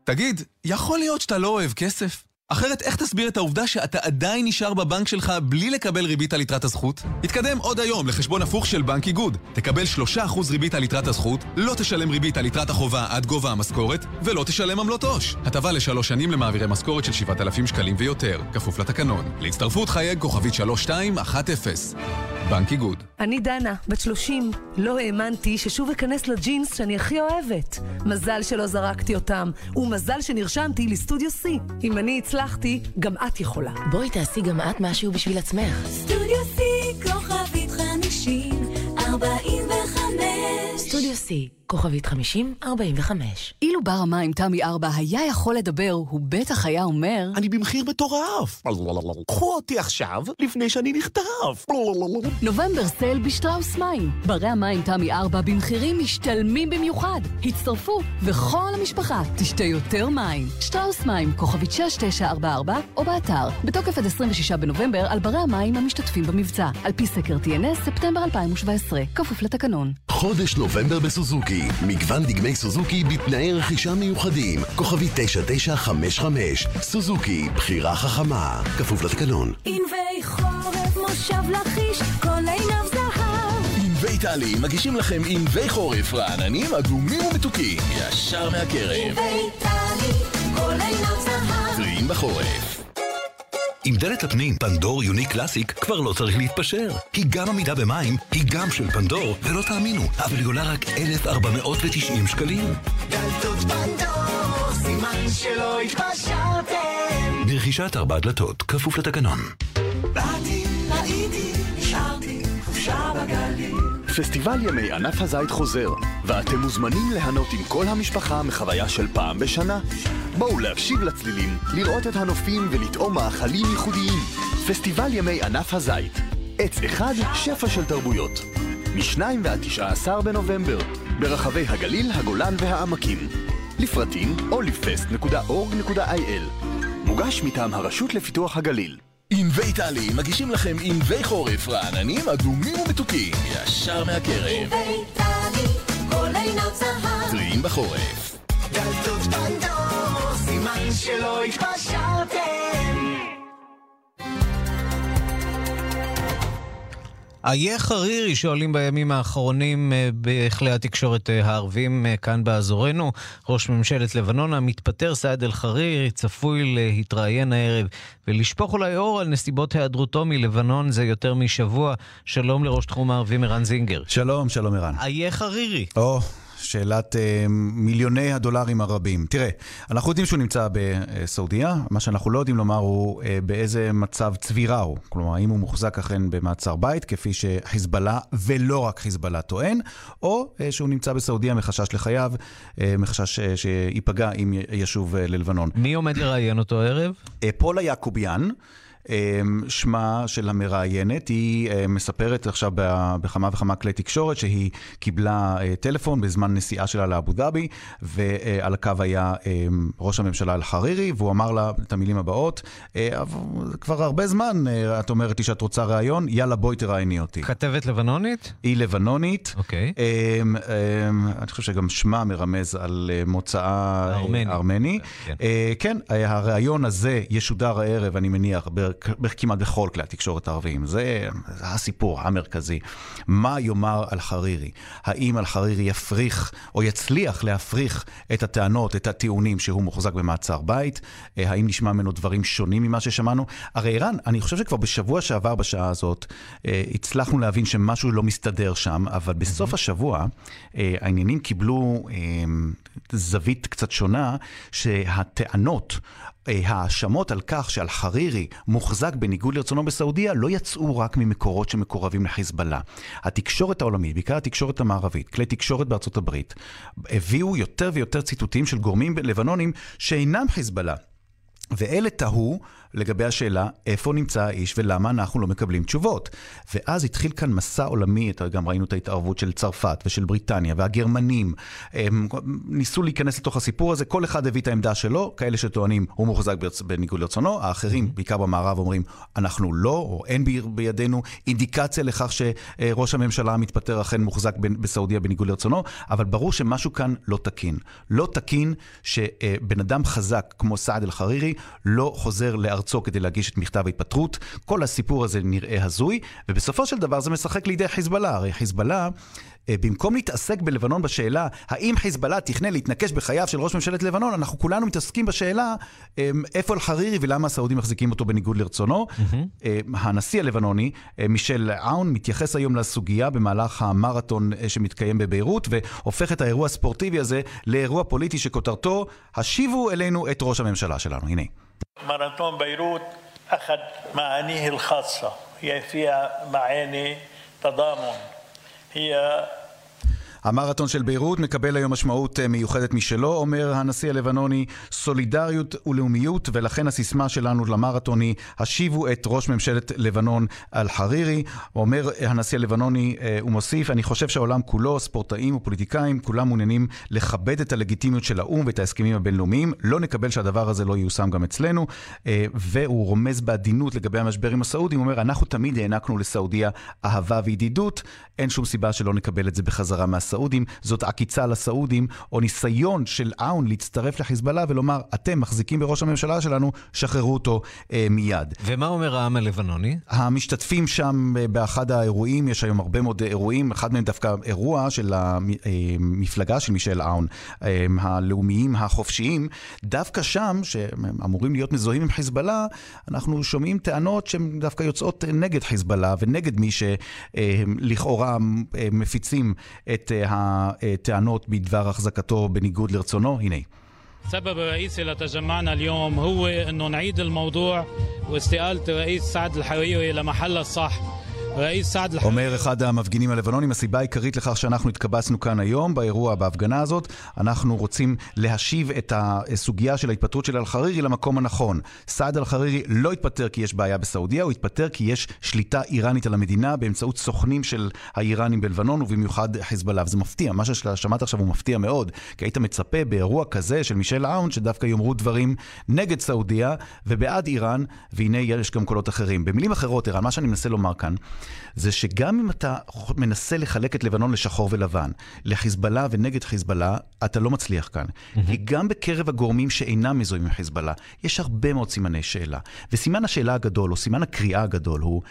תגיד, יכול להיות שאתה לא אוהב כסף? אחרת איך תסביר את העובדה שאתה עדיין נשאר בבנק שלך בלי לקבל ריבית על יתרת הזכות? התקדם עוד היום לחשבון הפוך של בנק איגוד. תקבל 3% ריבית על יתרת הזכות, לא תשלם ריבית על יתרת החובה עד גובה המשכורת, ולא תשלם עמלות עו"ש. הטבה לשלוש שנים למעבירי משכורת של 7,000 שקלים ויותר, כפוף לתקנון. להצטרפות חייג כוכבית 3210. בנק איגוד. אני דנה, בת 30. לא האמנתי ששוב אכנס לג'ינס שאני הכי אוהבת. מזל שלא זרקתי אותם, ומזל שנרשמתי לסטודיו C. אם אני הצלחתי, גם את יכולה. בואי תעשי גם את משהו בשביל עצמך. סטודיו C, כוכבית 50, 45. סטודיו C כוכבית 5045. אילו בר המים תמי 4 היה יכול לדבר, הוא בטח היה אומר... אני במחיר מטורף! קחו אותי עכשיו, לפני שאני נחטף! נובמבר סייל בשטראוס מים. ברי המים תמי 4 במחירים משתלמים במיוחד. הצטרפו, וכל המשפחה תשתה יותר מים. שטראוס מים, כוכבית 6944, או באתר, בתוקף עד 26 בנובמבר על ברי המים המשתתפים במבצע. על פי סקר TNS, ספטמבר 2017, כפוף לתקנון. חודש נובמבר בסוזוקי. סוזוקי, מגוון דגמי סוזוקי בתנאי רכישה מיוחדים. כוכבי 9955, סוזוקי, בחירה חכמה. כפוף לתקנון. ענבי חורף, מושב לכיש, כל עיניו זהב. ענבי טלי מגישים לכם ענבי חורף רעננים, אדומים ומתוקים, ישר מהכרם. ענבי טלי, כל עיניו זהב. טריים בחורף. עם דלת הפנים פנדור יוניק קלאסיק כבר לא צריך להתפשר. היא גם עמידה במים, היא גם של פנדור, ולא תאמינו, אבל היא עולה רק 1,490 שקלים. דלתות פנדור, סימן שלא התפשרתם. ברכישת ארבע דלתות, כפוף לתקנון. באתי, ראיתי, נשארתי, חופשה בגליל. פסטיבל ימי ענף הזית חוזר, ואתם מוזמנים ליהנות עם כל המשפחה מחוויה של פעם בשנה. בואו להקשיב לצלילים, לראות את הנופים ולטעום מאכלים ייחודיים. פסטיבל ימי ענף הזית. עץ אחד, שפע של תרבויות. מ-2 ועד 19 בנובמבר, ברחבי הגליל, הגולן והעמקים. לפרטים olifest.org.il מוגש מטעם הרשות לפיתוח הגליל. ענבי טלי מגישים לכם ענבי חורף רעננים, אדומים ומתוקים, ישר מהכרם. ענבי טלי, כל עיניו זהב. טריים בחורף. דלתות פנדור, סימן שלא התפשרתם. איה חרירי שואלים בימים האחרונים אה, בכלי התקשורת אה, הערבים אה, כאן באזורנו. ראש ממשלת לבנון המתפטר סעד אל-חרירי צפוי להתראיין הערב ולשפוך אולי אור על נסיבות היעדרותו מלבנון זה יותר משבוע. שלום לראש תחום הערבים ערן זינגר. שלום, שלום ערן. איה חרירי. או, שאלת אה, מיליוני הדולרים הרבים. תראה, אנחנו יודעים שהוא נמצא בסעודיה, מה שאנחנו לא יודעים לומר הוא אה, באיזה מצב צבירה הוא. כלומר, האם הוא מוחזק אכן במעצר בית, כפי שחיזבאללה, ולא רק חיזבאללה, טוען, או אה, שהוא נמצא בסעודיה מחשש לחייו, אה, מחשש אה, שייפגע אם ישוב אה, ללבנון. מי עומד לראיין אותו הערב? אה, פולה יעקוביאן. אמ, שמה של המראיינת, היא אה, מספרת עכשיו בכמה וכמה כלי תקשורת שהיא קיבלה אה, טלפון בזמן נסיעה שלה לאבו דאבי, ועל הקו היה אמ, ראש הממשלה אל-חרירי, והוא אמר לה את המילים הבאות, אה, כבר הרבה זמן את אומרת לי שאת רוצה ראיון, יאללה בואי תראייני אותי. כתבת לבנונית? היא לבנונית. אוקיי. אמ, אני חושב שגם שמה מרמז על מוצאה ארמני. ארמני. כן. כן, הראיון הזה ישודר הערב, אני מניח, כמעט בכל כלי התקשורת הערביים. זה, זה הסיפור המרכזי. מה יאמר אל-חרירי? האם אל-חרירי יפריך או יצליח להפריך את הטענות, את הטיעונים שהוא מוחזק במעצר בית? אה, האם נשמע ממנו דברים שונים ממה ששמענו? הרי ערן, אני חושב שכבר בשבוע שעבר בשעה הזאת אה, הצלחנו להבין שמשהו לא מסתדר שם, אבל בסוף השבוע אה, העניינים קיבלו זווית קצת שונה, שהטענות ההאשמות על כך שאל-חרירי מוחזק בניגוד לרצונו בסעודיה לא יצאו רק ממקורות שמקורבים לחיזבאללה. התקשורת העולמית, בעיקר התקשורת המערבית, כלי תקשורת בארצות הברית, הביאו יותר ויותר ציטוטים של גורמים לבנונים שאינם חיזבאללה. ואלה תהו לגבי השאלה איפה נמצא האיש ולמה אנחנו לא מקבלים תשובות. ואז התחיל כאן מסע עולמי, גם ראינו את ההתערבות של צרפת ושל בריטניה והגרמנים. הם ניסו להיכנס לתוך הסיפור הזה, כל אחד הביא את העמדה שלו, כאלה שטוענים הוא מוחזק בניגוד לרצונו, האחרים, בעיקר במערב, אומרים אנחנו לא, או אין בידינו אינדיקציה לכך שראש הממשלה המתפטר אכן מוחזק בסעודיה בניגוד לרצונו, אבל ברור שמשהו כאן לא תקין. לא תקין שבן אדם חזק כמו סעד אל-חרירי לא חוזר לארצו כדי להגיש את מכתב ההתפטרות. כל הסיפור הזה נראה הזוי, ובסופו של דבר זה משחק לידי חיזבאללה. הרי חיזבאללה... אה, במקום להתעסק בלבנון בשאלה האם חיזבאללה תכנן להתנקש בחייו של ראש ממשלת לבנון, אנחנו כולנו מתעסקים בשאלה אמ, איפה אל-חרירי ולמה הסעודים מחזיקים אותו בניגוד לרצונו. Mm-hmm. הנשיא הלבנוני, אה, מישל עאון, מתייחס היום לסוגיה במהלך המרתון שמתקיים בביירות, והופך את האירוע הספורטיבי הזה לאירוע פוליטי שכותרתו, השיבו אלינו את ראש הממשלה שלנו. הנה. ماراثون بيروت أخذ معانيه الخاصة. هي فيها معاني تضامن. هي המרתון של ביירות מקבל היום משמעות אה, מיוחדת משלו, אומר הנשיא הלבנוני, סולידריות ולאומיות, ולכן הסיסמה שלנו למרתון היא, השיבו את ראש ממשלת לבנון אל-חרירי. אומר הנשיא הלבנוני, אה, הוא מוסיף, אני חושב שהעולם כולו, ספורטאים ופוליטיקאים, כולם מעוניינים לכבד את הלגיטימיות של האו"ם ואת ההסכמים הבינלאומיים. לא נקבל שהדבר הזה לא ייושם גם אצלנו. אה, והוא רומז בעדינות לגבי המשבר עם הסעודים, הוא אומר, אנחנו תמיד הענקנו לסעודיה אהבה וידידות, אין שום סיבה שלא נקבל את זה בחזרה מהסעודים. הסעודים זאת עקיצה לסעודים, או ניסיון של אאון להצטרף לחיזבאללה ולומר, אתם מחזיקים בראש הממשלה שלנו, שחררו אותו אה, מיד. ומה אומר העם הלבנוני? המשתתפים שם אה, באחד האירועים, יש היום הרבה מאוד אירועים, אחד מהם דווקא אירוע של המפלגה של מישל אאון, אה, הלאומיים החופשיים, דווקא שם, שהם אמורים להיות מזוהים עם חיזבאללה, אנחנו שומעים טענות שהן דווקא יוצאות נגד חיזבאללה ונגד מי שלכאורה אה, מפיצים את הטענות בדבר החזקתו בניגוד לרצונו. הנה. السبب الرئيسي لتجمعنا اليوم هو انه نعيد الموضوع واستقالة الرئيس سعد الحريري لمحلها الصح رئيس سعد الحريري אומר אחד המפגינים הלבנונים, הסיבה העיקרית לכך שאנחנו התקבצנו כאן היום, באירוע, בהפגנה הזאת, אנחנו רוצים להשיב את הסוגיה של ההתפטרות של אל-חרירי למקום הנכון. סעד אל-חרירי לא התפטר כי יש בעיה בסעודיה, הוא התפטר כי יש שליטה איראנית על המדינה באמצעות סוכנים של האיראנים בלבנון, ובמיוחד חיזבאללה. וזה מפתיע, מה ששמעת עכשיו הוא מפתיע מאוד, כי היית מצפה באירוע כזה של מישל אאון, שדווקא יאמרו דברים נגד סעודיה ובעד איראן, והנה יש גם קולות אחרים. במילים אחרות, ערן, מה שאני מנסה לומר כאן, זה שגם אם אתה מנסה לחלק את לבנון לשחור ולבן, לחיזבאללה ונגד חיזבאללה, אתה לא מצליח כאן. Mm-hmm. כי גם בקרב הגורמים שאינם מזוהים עם חיזבאללה, יש הרבה מאוד סימני שאלה. וסימן השאלה הגדול, או סימן הקריאה הגדול, הוא...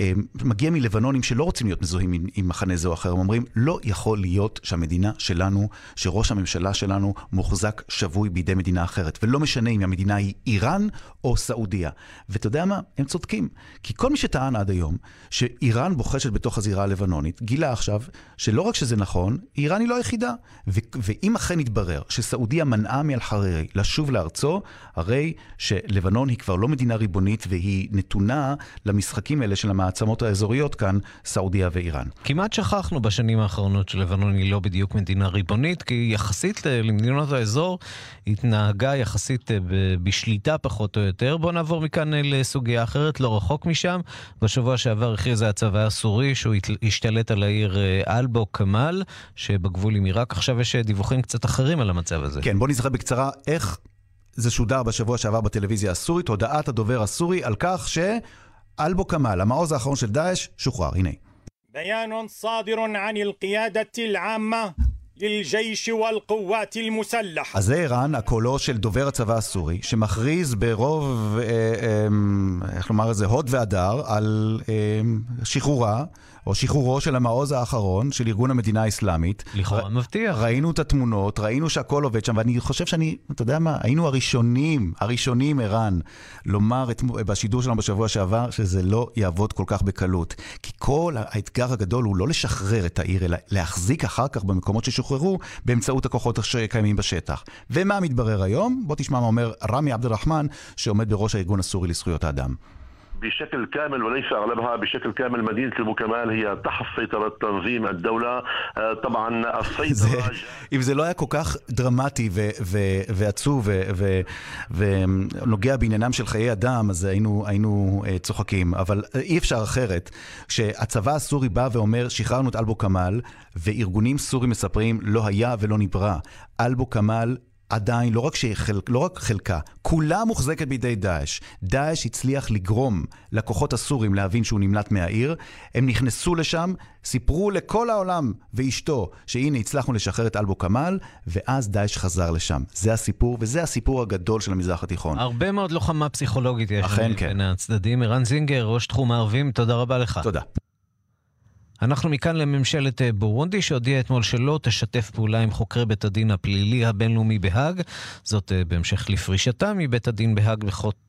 אה, מגיע מלבנונים שלא רוצים להיות מזוהים עם, עם מחנה זה או אחר, הם אומרים, לא יכול להיות שהמדינה שלנו, שראש הממשלה שלנו מוחזק שבוי בידי מדינה אחרת. ולא משנה אם המדינה היא איראן או סעודיה. ואתה יודע מה? הם צודקים. כי כל מי שטען עד היום שאיראן בוחשת בתוך הזירה הלבנונית, גילה עכשיו שלא רק שזה נכון, איראן היא לא היחידה. ו- ואם אכן יתברר שסעודיה מנעה מאל-חרירי לשוב לארצו, הרי שלבנון היא כבר לא מדינה ריבונית והיא נתונה למשחקים האלה של המעצמות האזוריות כאן, סעודיה ואיראן. כמעט שכחנו בשנים האחרונות שלבנון היא לא בדיוק מדינה ריבונית, כי יחסית למדינות האזור התנהגה יחסית אה, בשליטה פחות או יותר. בואו נעבור מכאן אה, לסוגיה אחרת, לא רחוק משם. בשבוע שעבר הכריז הצבא הסורי שהוא השתלט על העיר אה, אלבו כמאל, שבגבול עם עיראק. עכשיו יש דיווחים קצת אחרים על המצב הזה. כן, בואו נזכר בקצרה איך זה שודר בשבוע שעבר בטלוויזיה הסורית, הודעת הדובר הסורי על כך ש... אלבו כמאל, המעוז האחרון של דאעש, שוחרר, הנה. بيان صادر عن القيادة العامة للجيش والقوات المسلحة אז זה ערן, הקולו של דובר הצבא הסורי, שמכריז ברוב, אה, אה, איך לומר את זה, הוד והדר, על אה, שחרורה. או שחרורו של המעוז האחרון של ארגון המדינה האסלאמית. לכאורה מבטיח. ראינו את התמונות, ראינו שהכל עובד שם, ואני חושב שאני, אתה יודע מה, היינו הראשונים, הראשונים, ערן, לומר את, בשידור שלנו בשבוע שעבר, שזה לא יעבוד כל כך בקלות. כי כל האתגר הגדול הוא לא לשחרר את העיר, אלא להחזיק אחר כך במקומות ששוחררו, באמצעות הכוחות שקיימים בשטח. ומה מתברר היום? בוא תשמע מה אומר רמי עבד אל-רחמן, שעומד בראש הארגון הסורי לזכויות האדם. بشكل كامل وليس اغلبها بشكل كامل مدينه ابو كمال هي تحت سيطره تنظيم الدوله طبعا السيطره אם זה לא היה כל כך דרמטי ו- ו- ועצוב ונוגע בעניינם של חיי אדם, אז היינו, היינו uh, צוחקים. אבל אי אפשר אחרת. כשהצבא הסורי בא ואומר, שחררנו את אלבו כמאל, וארגונים סורים מספרים, לא היה ולא נברא. אלבו כמאל עדיין, לא רק, שחל, לא רק חלקה, כולה מוחזקת בידי דאעש. דאעש הצליח לגרום לכוחות הסורים להבין שהוא נמלט מהעיר. הם נכנסו לשם, סיפרו לכל העולם ואשתו שהנה הצלחנו לשחרר את אלבו כמאל, ואז דאעש חזר לשם. זה הסיפור, וזה הסיפור הגדול של המזרח התיכון. הרבה מאוד לוחמה פסיכולוגית יש אכן כן. בין הצדדים. ערן זינגר, ראש תחום הערבים, תודה רבה לך. תודה. אנחנו מכאן לממשלת אה, בורונדי, שהודיעה אתמול שלא תשתף פעולה עם חוקרי בית הדין הפלילי הבינלאומי בהאג. זאת אה, בהמשך לפרישתה מבית הדין בהאג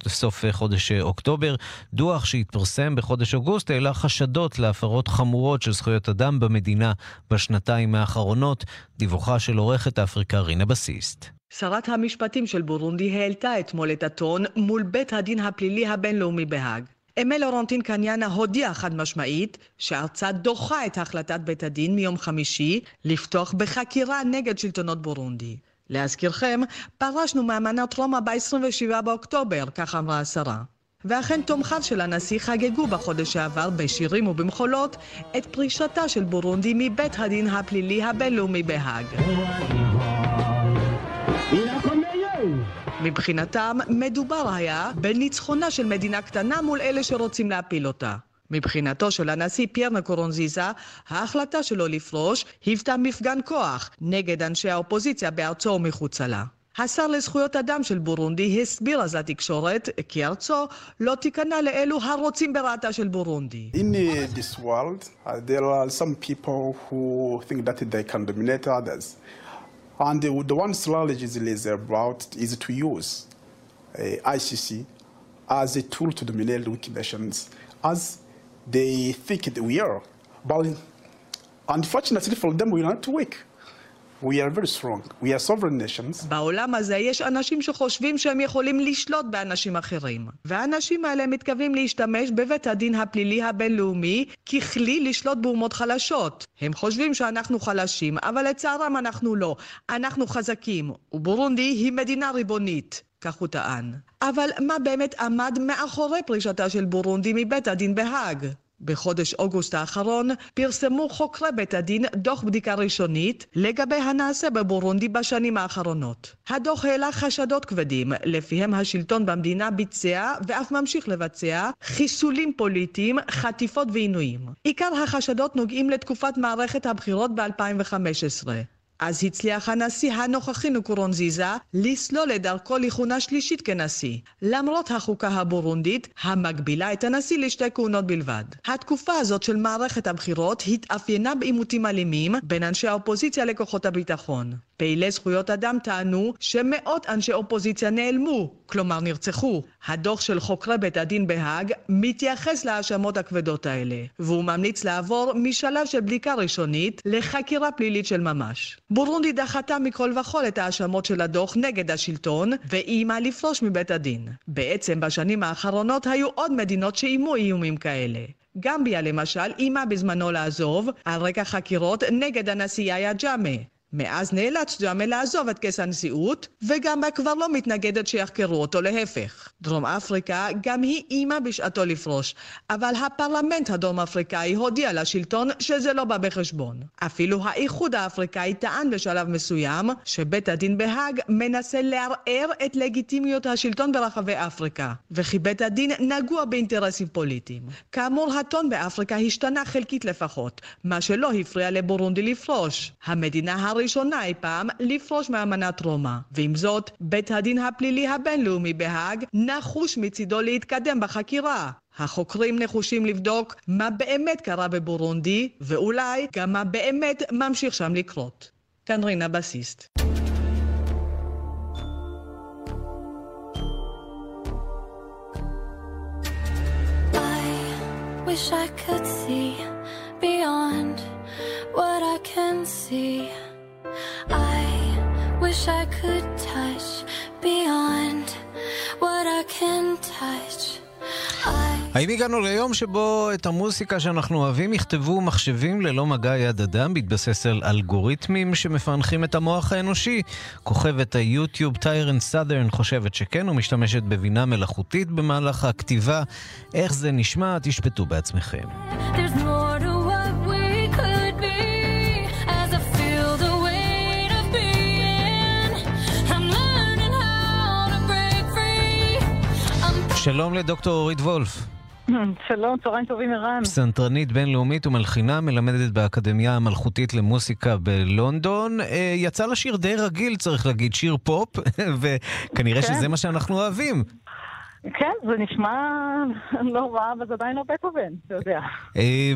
בסוף אה, חודש אוקטובר. דוח שהתפרסם בחודש אוגוסט העלה חשדות להפרות חמורות של זכויות אדם במדינה בשנתיים האחרונות. דיווחה של עורכת אפריקה רינה בסיסט. שרת המשפטים של בורונדי העלתה אתמול את הטון מול בית הדין הפלילי הבינלאומי בהאג. אמל אורנטין קניאנה הודיעה חד משמעית שארצה דוחה את החלטת בית הדין מיום חמישי לפתוח בחקירה נגד שלטונות בורונדי. להזכירכם, פרשנו מאמנת רומא ב-27 באוקטובר, כך אמרה השרה. ואכן תומכיו של הנשיא חגגו בחודש שעבר בשירים ובמחולות את פרישתה של בורונדי מבית הדין הפלילי הבינלאומי בהאג. מבחינתם, מדובר היה בניצחונה של מדינה קטנה מול אלה שרוצים להפיל אותה. מבחינתו של הנשיא פייר נקורונזיזה, ההחלטה שלו לפרוש היוותה מפגן כוח נגד אנשי האופוזיציה בארצו ומחוצה לה. השר לזכויות אדם של בורונדי הסביר אז לתקשורת כי ארצו לא תיכנע לאלו הרוצים ברעתה של בורונדי. In uh, this uh. And the, the one strategy is about is to use uh, ICC as a tool to dominate weak nations, as they think that we are. But unfortunately for them, we are not weak. We are very strong. We are sovereign nations. בעולם הזה יש אנשים שחושבים שהם יכולים לשלוט באנשים אחרים. והאנשים האלה מתכוונים להשתמש בבית הדין הפלילי הבינלאומי ככלי לשלוט באומות חלשות. הם חושבים שאנחנו חלשים, אבל לצערם אנחנו לא. אנחנו חזקים, ובורונדי היא מדינה ריבונית. כך הוא טען. אבל מה באמת עמד מאחורי פרישתה של בורונדי מבית הדין בהאג? בחודש אוגוסט האחרון פרסמו חוקרי בית הדין דוח בדיקה ראשונית לגבי הנעשה בבורונדי בשנים האחרונות. הדוח העלה חשדות כבדים, לפיהם השלטון במדינה ביצע ואף ממשיך לבצע חיסולים פוליטיים, חטיפות ועינויים. עיקר החשדות נוגעים לתקופת מערכת הבחירות ב-2015. אז הצליח הנשיא הנוכחי נקורונזיזה לסלול את דרכו לכהונה שלישית כנשיא, למרות החוקה הבורונדית המגבילה את הנשיא לשתי כהונות בלבד. התקופה הזאת של מערכת הבחירות התאפיינה בעימותים אלימים בין אנשי האופוזיציה לכוחות הביטחון. פעילי זכויות אדם טענו שמאות אנשי אופוזיציה נעלמו, כלומר נרצחו. הדוח של חוקרי בית הדין בהאג מתייחס להאשמות הכבדות האלה, והוא ממליץ לעבור משלב של בדיקה ראשונית לחקירה פלילית של ממש. בורונדי דחתה מכל וכול את ההאשמות של הדוח נגד השלטון, ואיימה לפרוש מבית הדין. בעצם בשנים האחרונות היו עוד מדינות שאיימו איומים כאלה. גמביה למשל איימה בזמנו לעזוב על רקע חקירות נגד הנשיא יאיה ג'אמה. מאז נאלץ ג'אמה לעזוב את כס הנשיאות, וגם בה כבר לא מתנגדת שיחקרו אותו להפך. דרום אפריקה גם היא אימה בשעתו לפרוש, אבל הפרלמנט הדרום אפריקאי הודיע לשלטון שזה לא בא בחשבון. אפילו האיחוד האפריקאי טען בשלב מסוים שבית הדין בהאג מנסה לערער את לגיטימיות השלטון ברחבי אפריקה, וכי בית הדין נגוע באינטרסים פוליטיים. כאמור, הטון באפריקה השתנה חלקית לפחות, מה שלא הפריע לבורונדי לפרוש. המדינה הראשונה אי פעם לפרוש מאמנת רומא. ועם זאת, בית הדין הפלילי הבינלאומי בהאג נחוש מצידו להתקדם בחקירה. החוקרים נחושים לבדוק מה באמת קרה בבורונדי, ואולי גם מה באמת ממשיך שם לקרות. כאן רינה בסיסט. Wish I could see beyond what I can see. I wish I could touch beyond what I can touch. האם הגענו ליום שבו את המוסיקה שאנחנו אוהבים יכתבו מחשבים ללא מגע יד אדם, בהתבסס על אלגוריתמים שמפענחים את המוח האנושי? כוכבת היוטיוב טיירן סאדרן חושבת שכן ומשתמשת בבינה מלאכותית במהלך הכתיבה. איך זה נשמע? תשפטו בעצמכם. שלום לדוקטור אורית וולף. שלום, צהריים טובים ערן. פסנתרנית בינלאומית ומלחינה, מלמדת באקדמיה המלכותית למוסיקה בלונדון. אה, יצא לה שיר די רגיל, צריך להגיד, שיר פופ, וכנראה כן. שזה מה שאנחנו אוהבים. כן, זה נשמע לא רע, אבל זה עדיין לא בטהובן, אתה יודע. אה,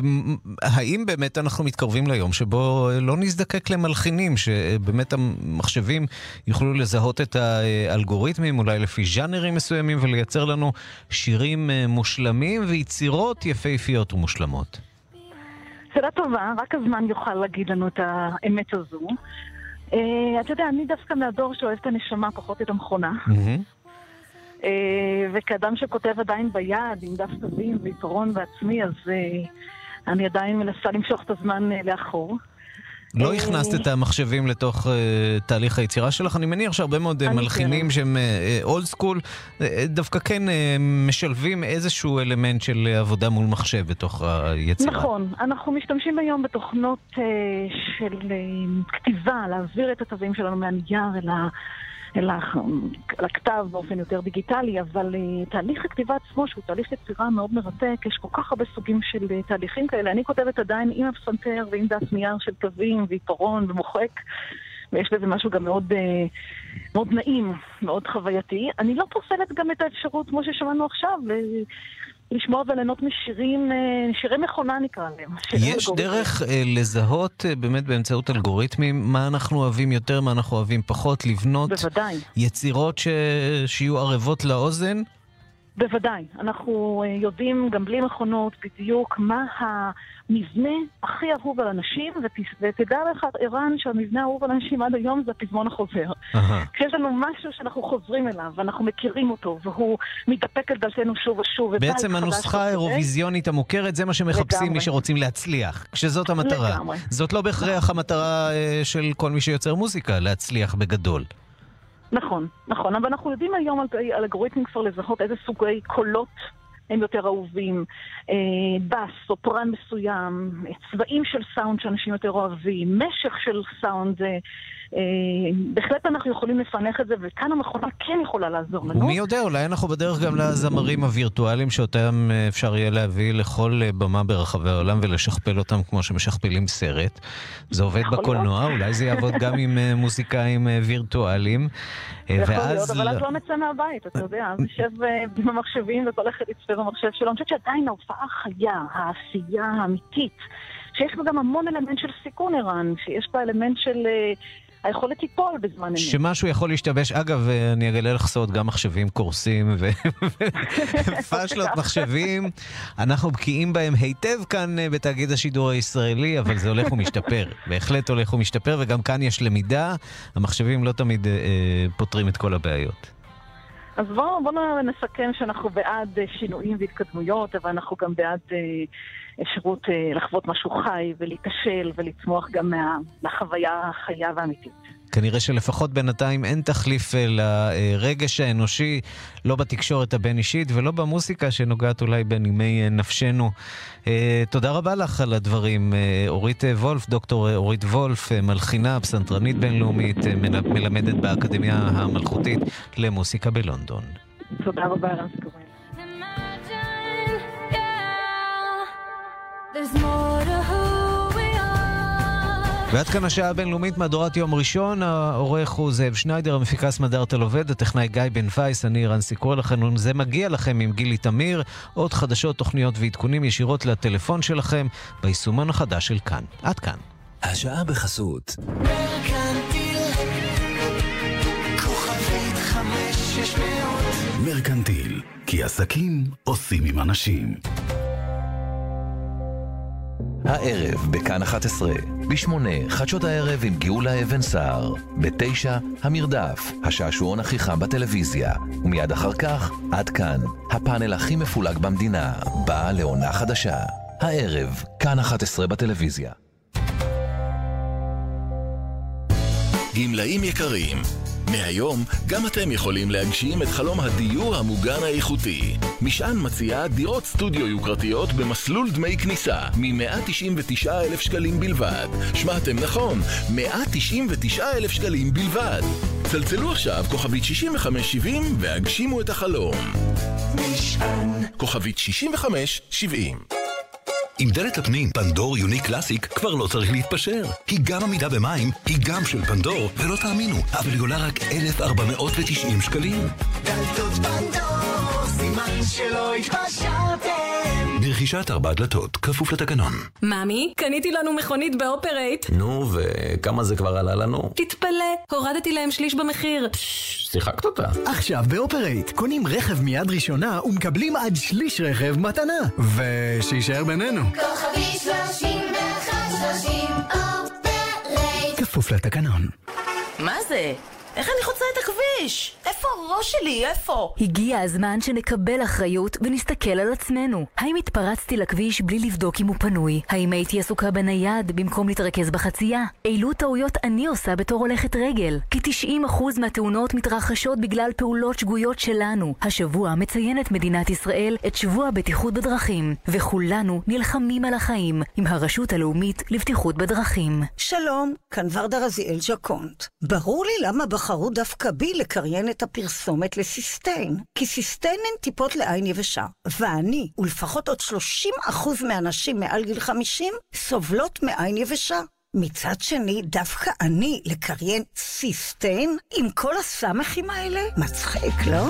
האם באמת אנחנו מתקרבים ליום שבו לא נזדקק למלחינים, שבאמת המחשבים יוכלו לזהות את האלגוריתמים, אולי לפי ז'אנרים מסוימים, ולייצר לנו שירים אה, מושלמים ויצירות יפהפיות ומושלמות? שאלה טובה, רק הזמן יוכל להגיד לנו את האמת הזו. אה, אתה יודע, אני דווקא מהדור שאוהב את הנשמה פחות את המכונה. אה, וכאדם שכותב עדיין ביד, עם דף תווים ועיפרון בעצמי, אז אה, אני עדיין מנסה למשוך את הזמן אה, לאחור. לא אה, הכנסת את המחשבים לתוך uh, תהליך היצירה שלך? אני מניח שהרבה מאוד uh, אני מלחינים כן. שהם אולד סקול, דווקא כן uh, משלבים איזשהו אלמנט של uh, עבודה מול מחשב בתוך היצירה. נכון, אנחנו משתמשים היום בתוכנות אה, של אה, כתיבה, להעביר את התווים שלנו מהנייר אל, ה, אלא לכתב באופן יותר דיגיטלי, אבל אה, תהליך הכתיבה עצמו, שהוא תהליך יצירה מאוד מרתק, יש כל כך הרבה סוגים של אה, תהליכים כאלה. אני כותבת עדיין עם הפסנתר ועם דף נייר של תווים ועיפרון ומוחק. ויש בזה משהו גם מאוד, אה, מאוד נעים, מאוד חווייתי. אני לא פוסלת גם את האפשרות, כמו ששמענו עכשיו, לשמוע וליהנות משירים, אה, שירי מכונה נקרא להם. יש אלגוריתמים. דרך אה, לזהות אה, באמת באמצעות אלגוריתמים מה אנחנו אוהבים יותר, מה אנחנו אוהבים פחות, לבנות בוודאי. יצירות ש... שיהיו ערבות לאוזן? בוודאי. אנחנו אה, יודעים גם בלי מכונות בדיוק מה המבנה הכי אהוב על אנשים, ות- ותדע לך, ערן, שהמבנה האהוב על אנשים עד היום זה הפזמון החוזר. כשיש לנו משהו שאנחנו חוזרים אליו, ואנחנו מכירים אותו, והוא מתדפק על דלתנו שוב ושוב. בעצם הנוסחה. האירוויזיונית המוכרת, זה מה שמחפשים לגמרי. מי שרוצים להצליח, כשזאת המטרה. לגמרי. זאת לא בהכרח המטרה אה, של כל מי שיוצר מוזיקה, להצליח בגדול. נכון, נכון, אבל אנחנו יודעים היום על על אלגוריתמים כבר לזהות איזה סוגי קולות הם יותר אהובים, אה, בס, סופרן מסוים, צבעים של סאונד שאנשים יותר אוהבים, משך של סאונד, אה, בהחלט אנחנו יכולים לפענח את זה, וכאן המכונה כן יכולה לעזור לנו. ומי יודע, אולי אנחנו בדרך גם לזמרים הווירטואליים שאותם אה, אפשר יהיה להביא לכל אה, במה ברחבי העולם ולשכפל אותם כמו שמשכפלים סרט. זה עובד בקולנוע. אולי זה יעבוד גם עם אה, מוזיקאים אה, וירטואליים. אה, יכול להיות. אבל אז לא נצא מהבית, אתה יודע, אז נשב אה, במחשבים וכל אחד יצפה במחשב שלו. אני חושבת שעדיין ההופעה החיה, העשייה האמיתית, שיש בה גם המון אלמנט של סיכון, ערן, שיש בה אלמנט של אה, היכולת ליפול בזמן אמת. שמשהו יכול להשתבש. אגב, אני אגלה לך סוד, גם מחשבים קורסים ופאשלות מחשבים. אנחנו בקיאים בהם היטב כאן אה, בתאגיד השידור הישראלי, אבל זה הולך ומשתפר. בהחלט הולך ומשתפר, וגם כאן יש למידה. המחשבים לא תמיד אה, אה, פותרים את כל הבעיות. אז בואו בוא נסכם שאנחנו בעד אה, שינויים והתקדמויות, אבל אנחנו גם בעד אה, אפשרות אה, לחוות משהו חי ולהיכשל ולצמוח גם מה, מהחוויה החיה והאמיתית. כנראה שלפחות בינתיים אין תחליף אה, לרגש האנושי, לא בתקשורת הבין-אישית ולא במוסיקה שנוגעת אולי בנימי אה, נפשנו. אה, תודה רבה לך על הדברים. אורית וולף, דוקטור אורית וולף, מלחינה, פסנתרנית בינלאומית, מל- מלמדת באקדמיה המלכותית למוסיקה בלונדון. תודה רבה על הזכורים. There's more to who. ועד כאן השעה הבינלאומית מהדורת יום ראשון, העורך הוא זאב שניידר, המפיקה סמדארטל עובד, הטכנאי גיא בן וייס, אני רנסי קורא לכם, זה מגיע לכם עם גילי תמיר, עוד חדשות, תוכניות ועדכונים ישירות לטלפון שלכם, ביישומון החדש של כאן. עד כאן. השעה בחסות. מרקנטיל, כוכבית 5600 מרקנטיל, כי עסקים עושים עם אנשים. הערב בכאן 11, ב-8 חדשות הערב עם גאולה אבן סער, ב-9 המרדף, השעשועון הכי חם בטלוויזיה, ומיד אחר כך, עד כאן, הפאנל הכי מפולג במדינה, בא לעונה חדשה. הערב, כאן 11 בטלוויזיה. גמלאים יקרים, מהיום גם אתם יכולים להגשים את חלום הדיור המוגן האיכותי. משען מציעה דירות סטודיו יוקרתיות במסלול דמי כניסה מ-199,000 שקלים בלבד. שמעתם נכון, 199,000 שקלים בלבד. צלצלו עכשיו כוכבית 6570 והגשימו את החלום. משען כוכבית 6570 עם דלת הפנים פנדור יוני קלאסיק כבר לא צריך להתפשר. היא גם עמידה במים, היא גם של פנדור, ולא תאמינו, אבל היא עולה רק 1,490 שקלים. דלתות פנדור, סימן שלא התפשרתם ברכישת ארבע דלתות, כפוף לתקנון. ממי, קניתי לנו מכונית באופרייט. נו, וכמה זה כבר עלה לנו? תתפלא, הורדתי להם שליש במחיר. שיחקת אותה. עכשיו באופרייט, קונים רכב מיד ראשונה ומקבלים עד שליש רכב מתנה. ושיישאר בינינו. כוכבי 3130 אופרייט כפוף לתקנון. מה זה? איך אני חוצה את הכביש? איפה הראש שלי? איפה? הגיע הזמן שנקבל אחריות ונסתכל על עצמנו. האם התפרצתי לכביש בלי לבדוק אם הוא פנוי? האם הייתי עסוקה בנייד במקום להתרכז בחצייה? אילו טעויות אני עושה בתור הולכת רגל? כ-90% מהתאונות מתרחשות בגלל פעולות שגויות שלנו. השבוע מציינת מדינת ישראל את שבוע הבטיחות בדרכים, וכולנו נלחמים על החיים עם הרשות הלאומית לבטיחות בדרכים. שלום, כאן ורדה רזיאל ז'קונט. ברור לי למה בחרו דווקא בי לקריין את הפרסומת לסיסטיין. כי סיסטיין הן טיפות לעין יבשה, ואני, ולפחות עוד 30% מהנשים מעל גיל 50, סובלות מעין יבשה. מצד שני, דווקא אני לקריין סיסטיין עם כל הסמכים האלה? מצחיק, לא?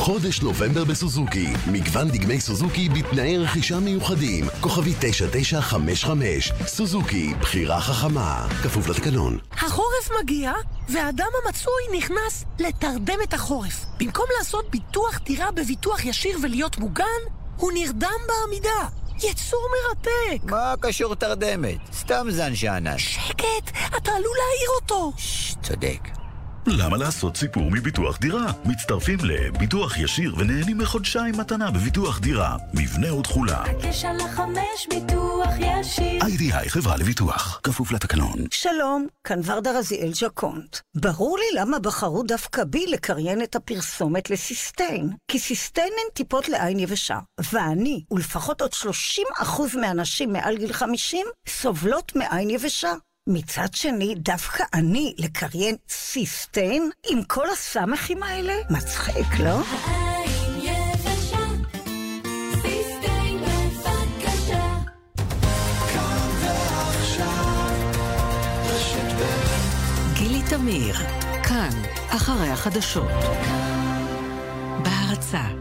חודש נובמבר בסוזוקי, מגוון דגמי סוזוקי בתנאי רכישה מיוחדים, כוכבי 9955, סוזוקי, בחירה חכמה, כפוף לתקנון. החורף מגיע, והאדם המצוי נכנס לתרדם את החורף. במקום לעשות ביטוח דירה בביטוח ישיר ולהיות מוגן, הוא נרדם בעמידה. יצור מרתק. מה קשור תרדמת? סתם זן שאנן. שקט, אתה עלול להעיר אותו. צודק. למה לעשות סיפור מביטוח דירה? מצטרפים לביטוח ישיר ונהנים מחודשיים מתנה בביטוח דירה. מבנה ותכולה. הקשר לחמש ביטוח ישיר. איי-די-איי חברה לביטוח. כפוף לתקנון. שלום, כאן ורדה רזיאל ז'קונט. ברור לי למה בחרו דווקא בי לקריין את הפרסומת לסיסטיין. כי סיסטיין הן טיפות לעין יבשה, ואני, ולפחות עוד 30% מהנשים מעל גיל 50, סובלות מעין יבשה. מצד שני, דווקא אני לקריין סיסטיין עם כל הסמכים האלה? מצחיק, לא? גילי תמיר, כאן, אחרי החדשות. בהרצה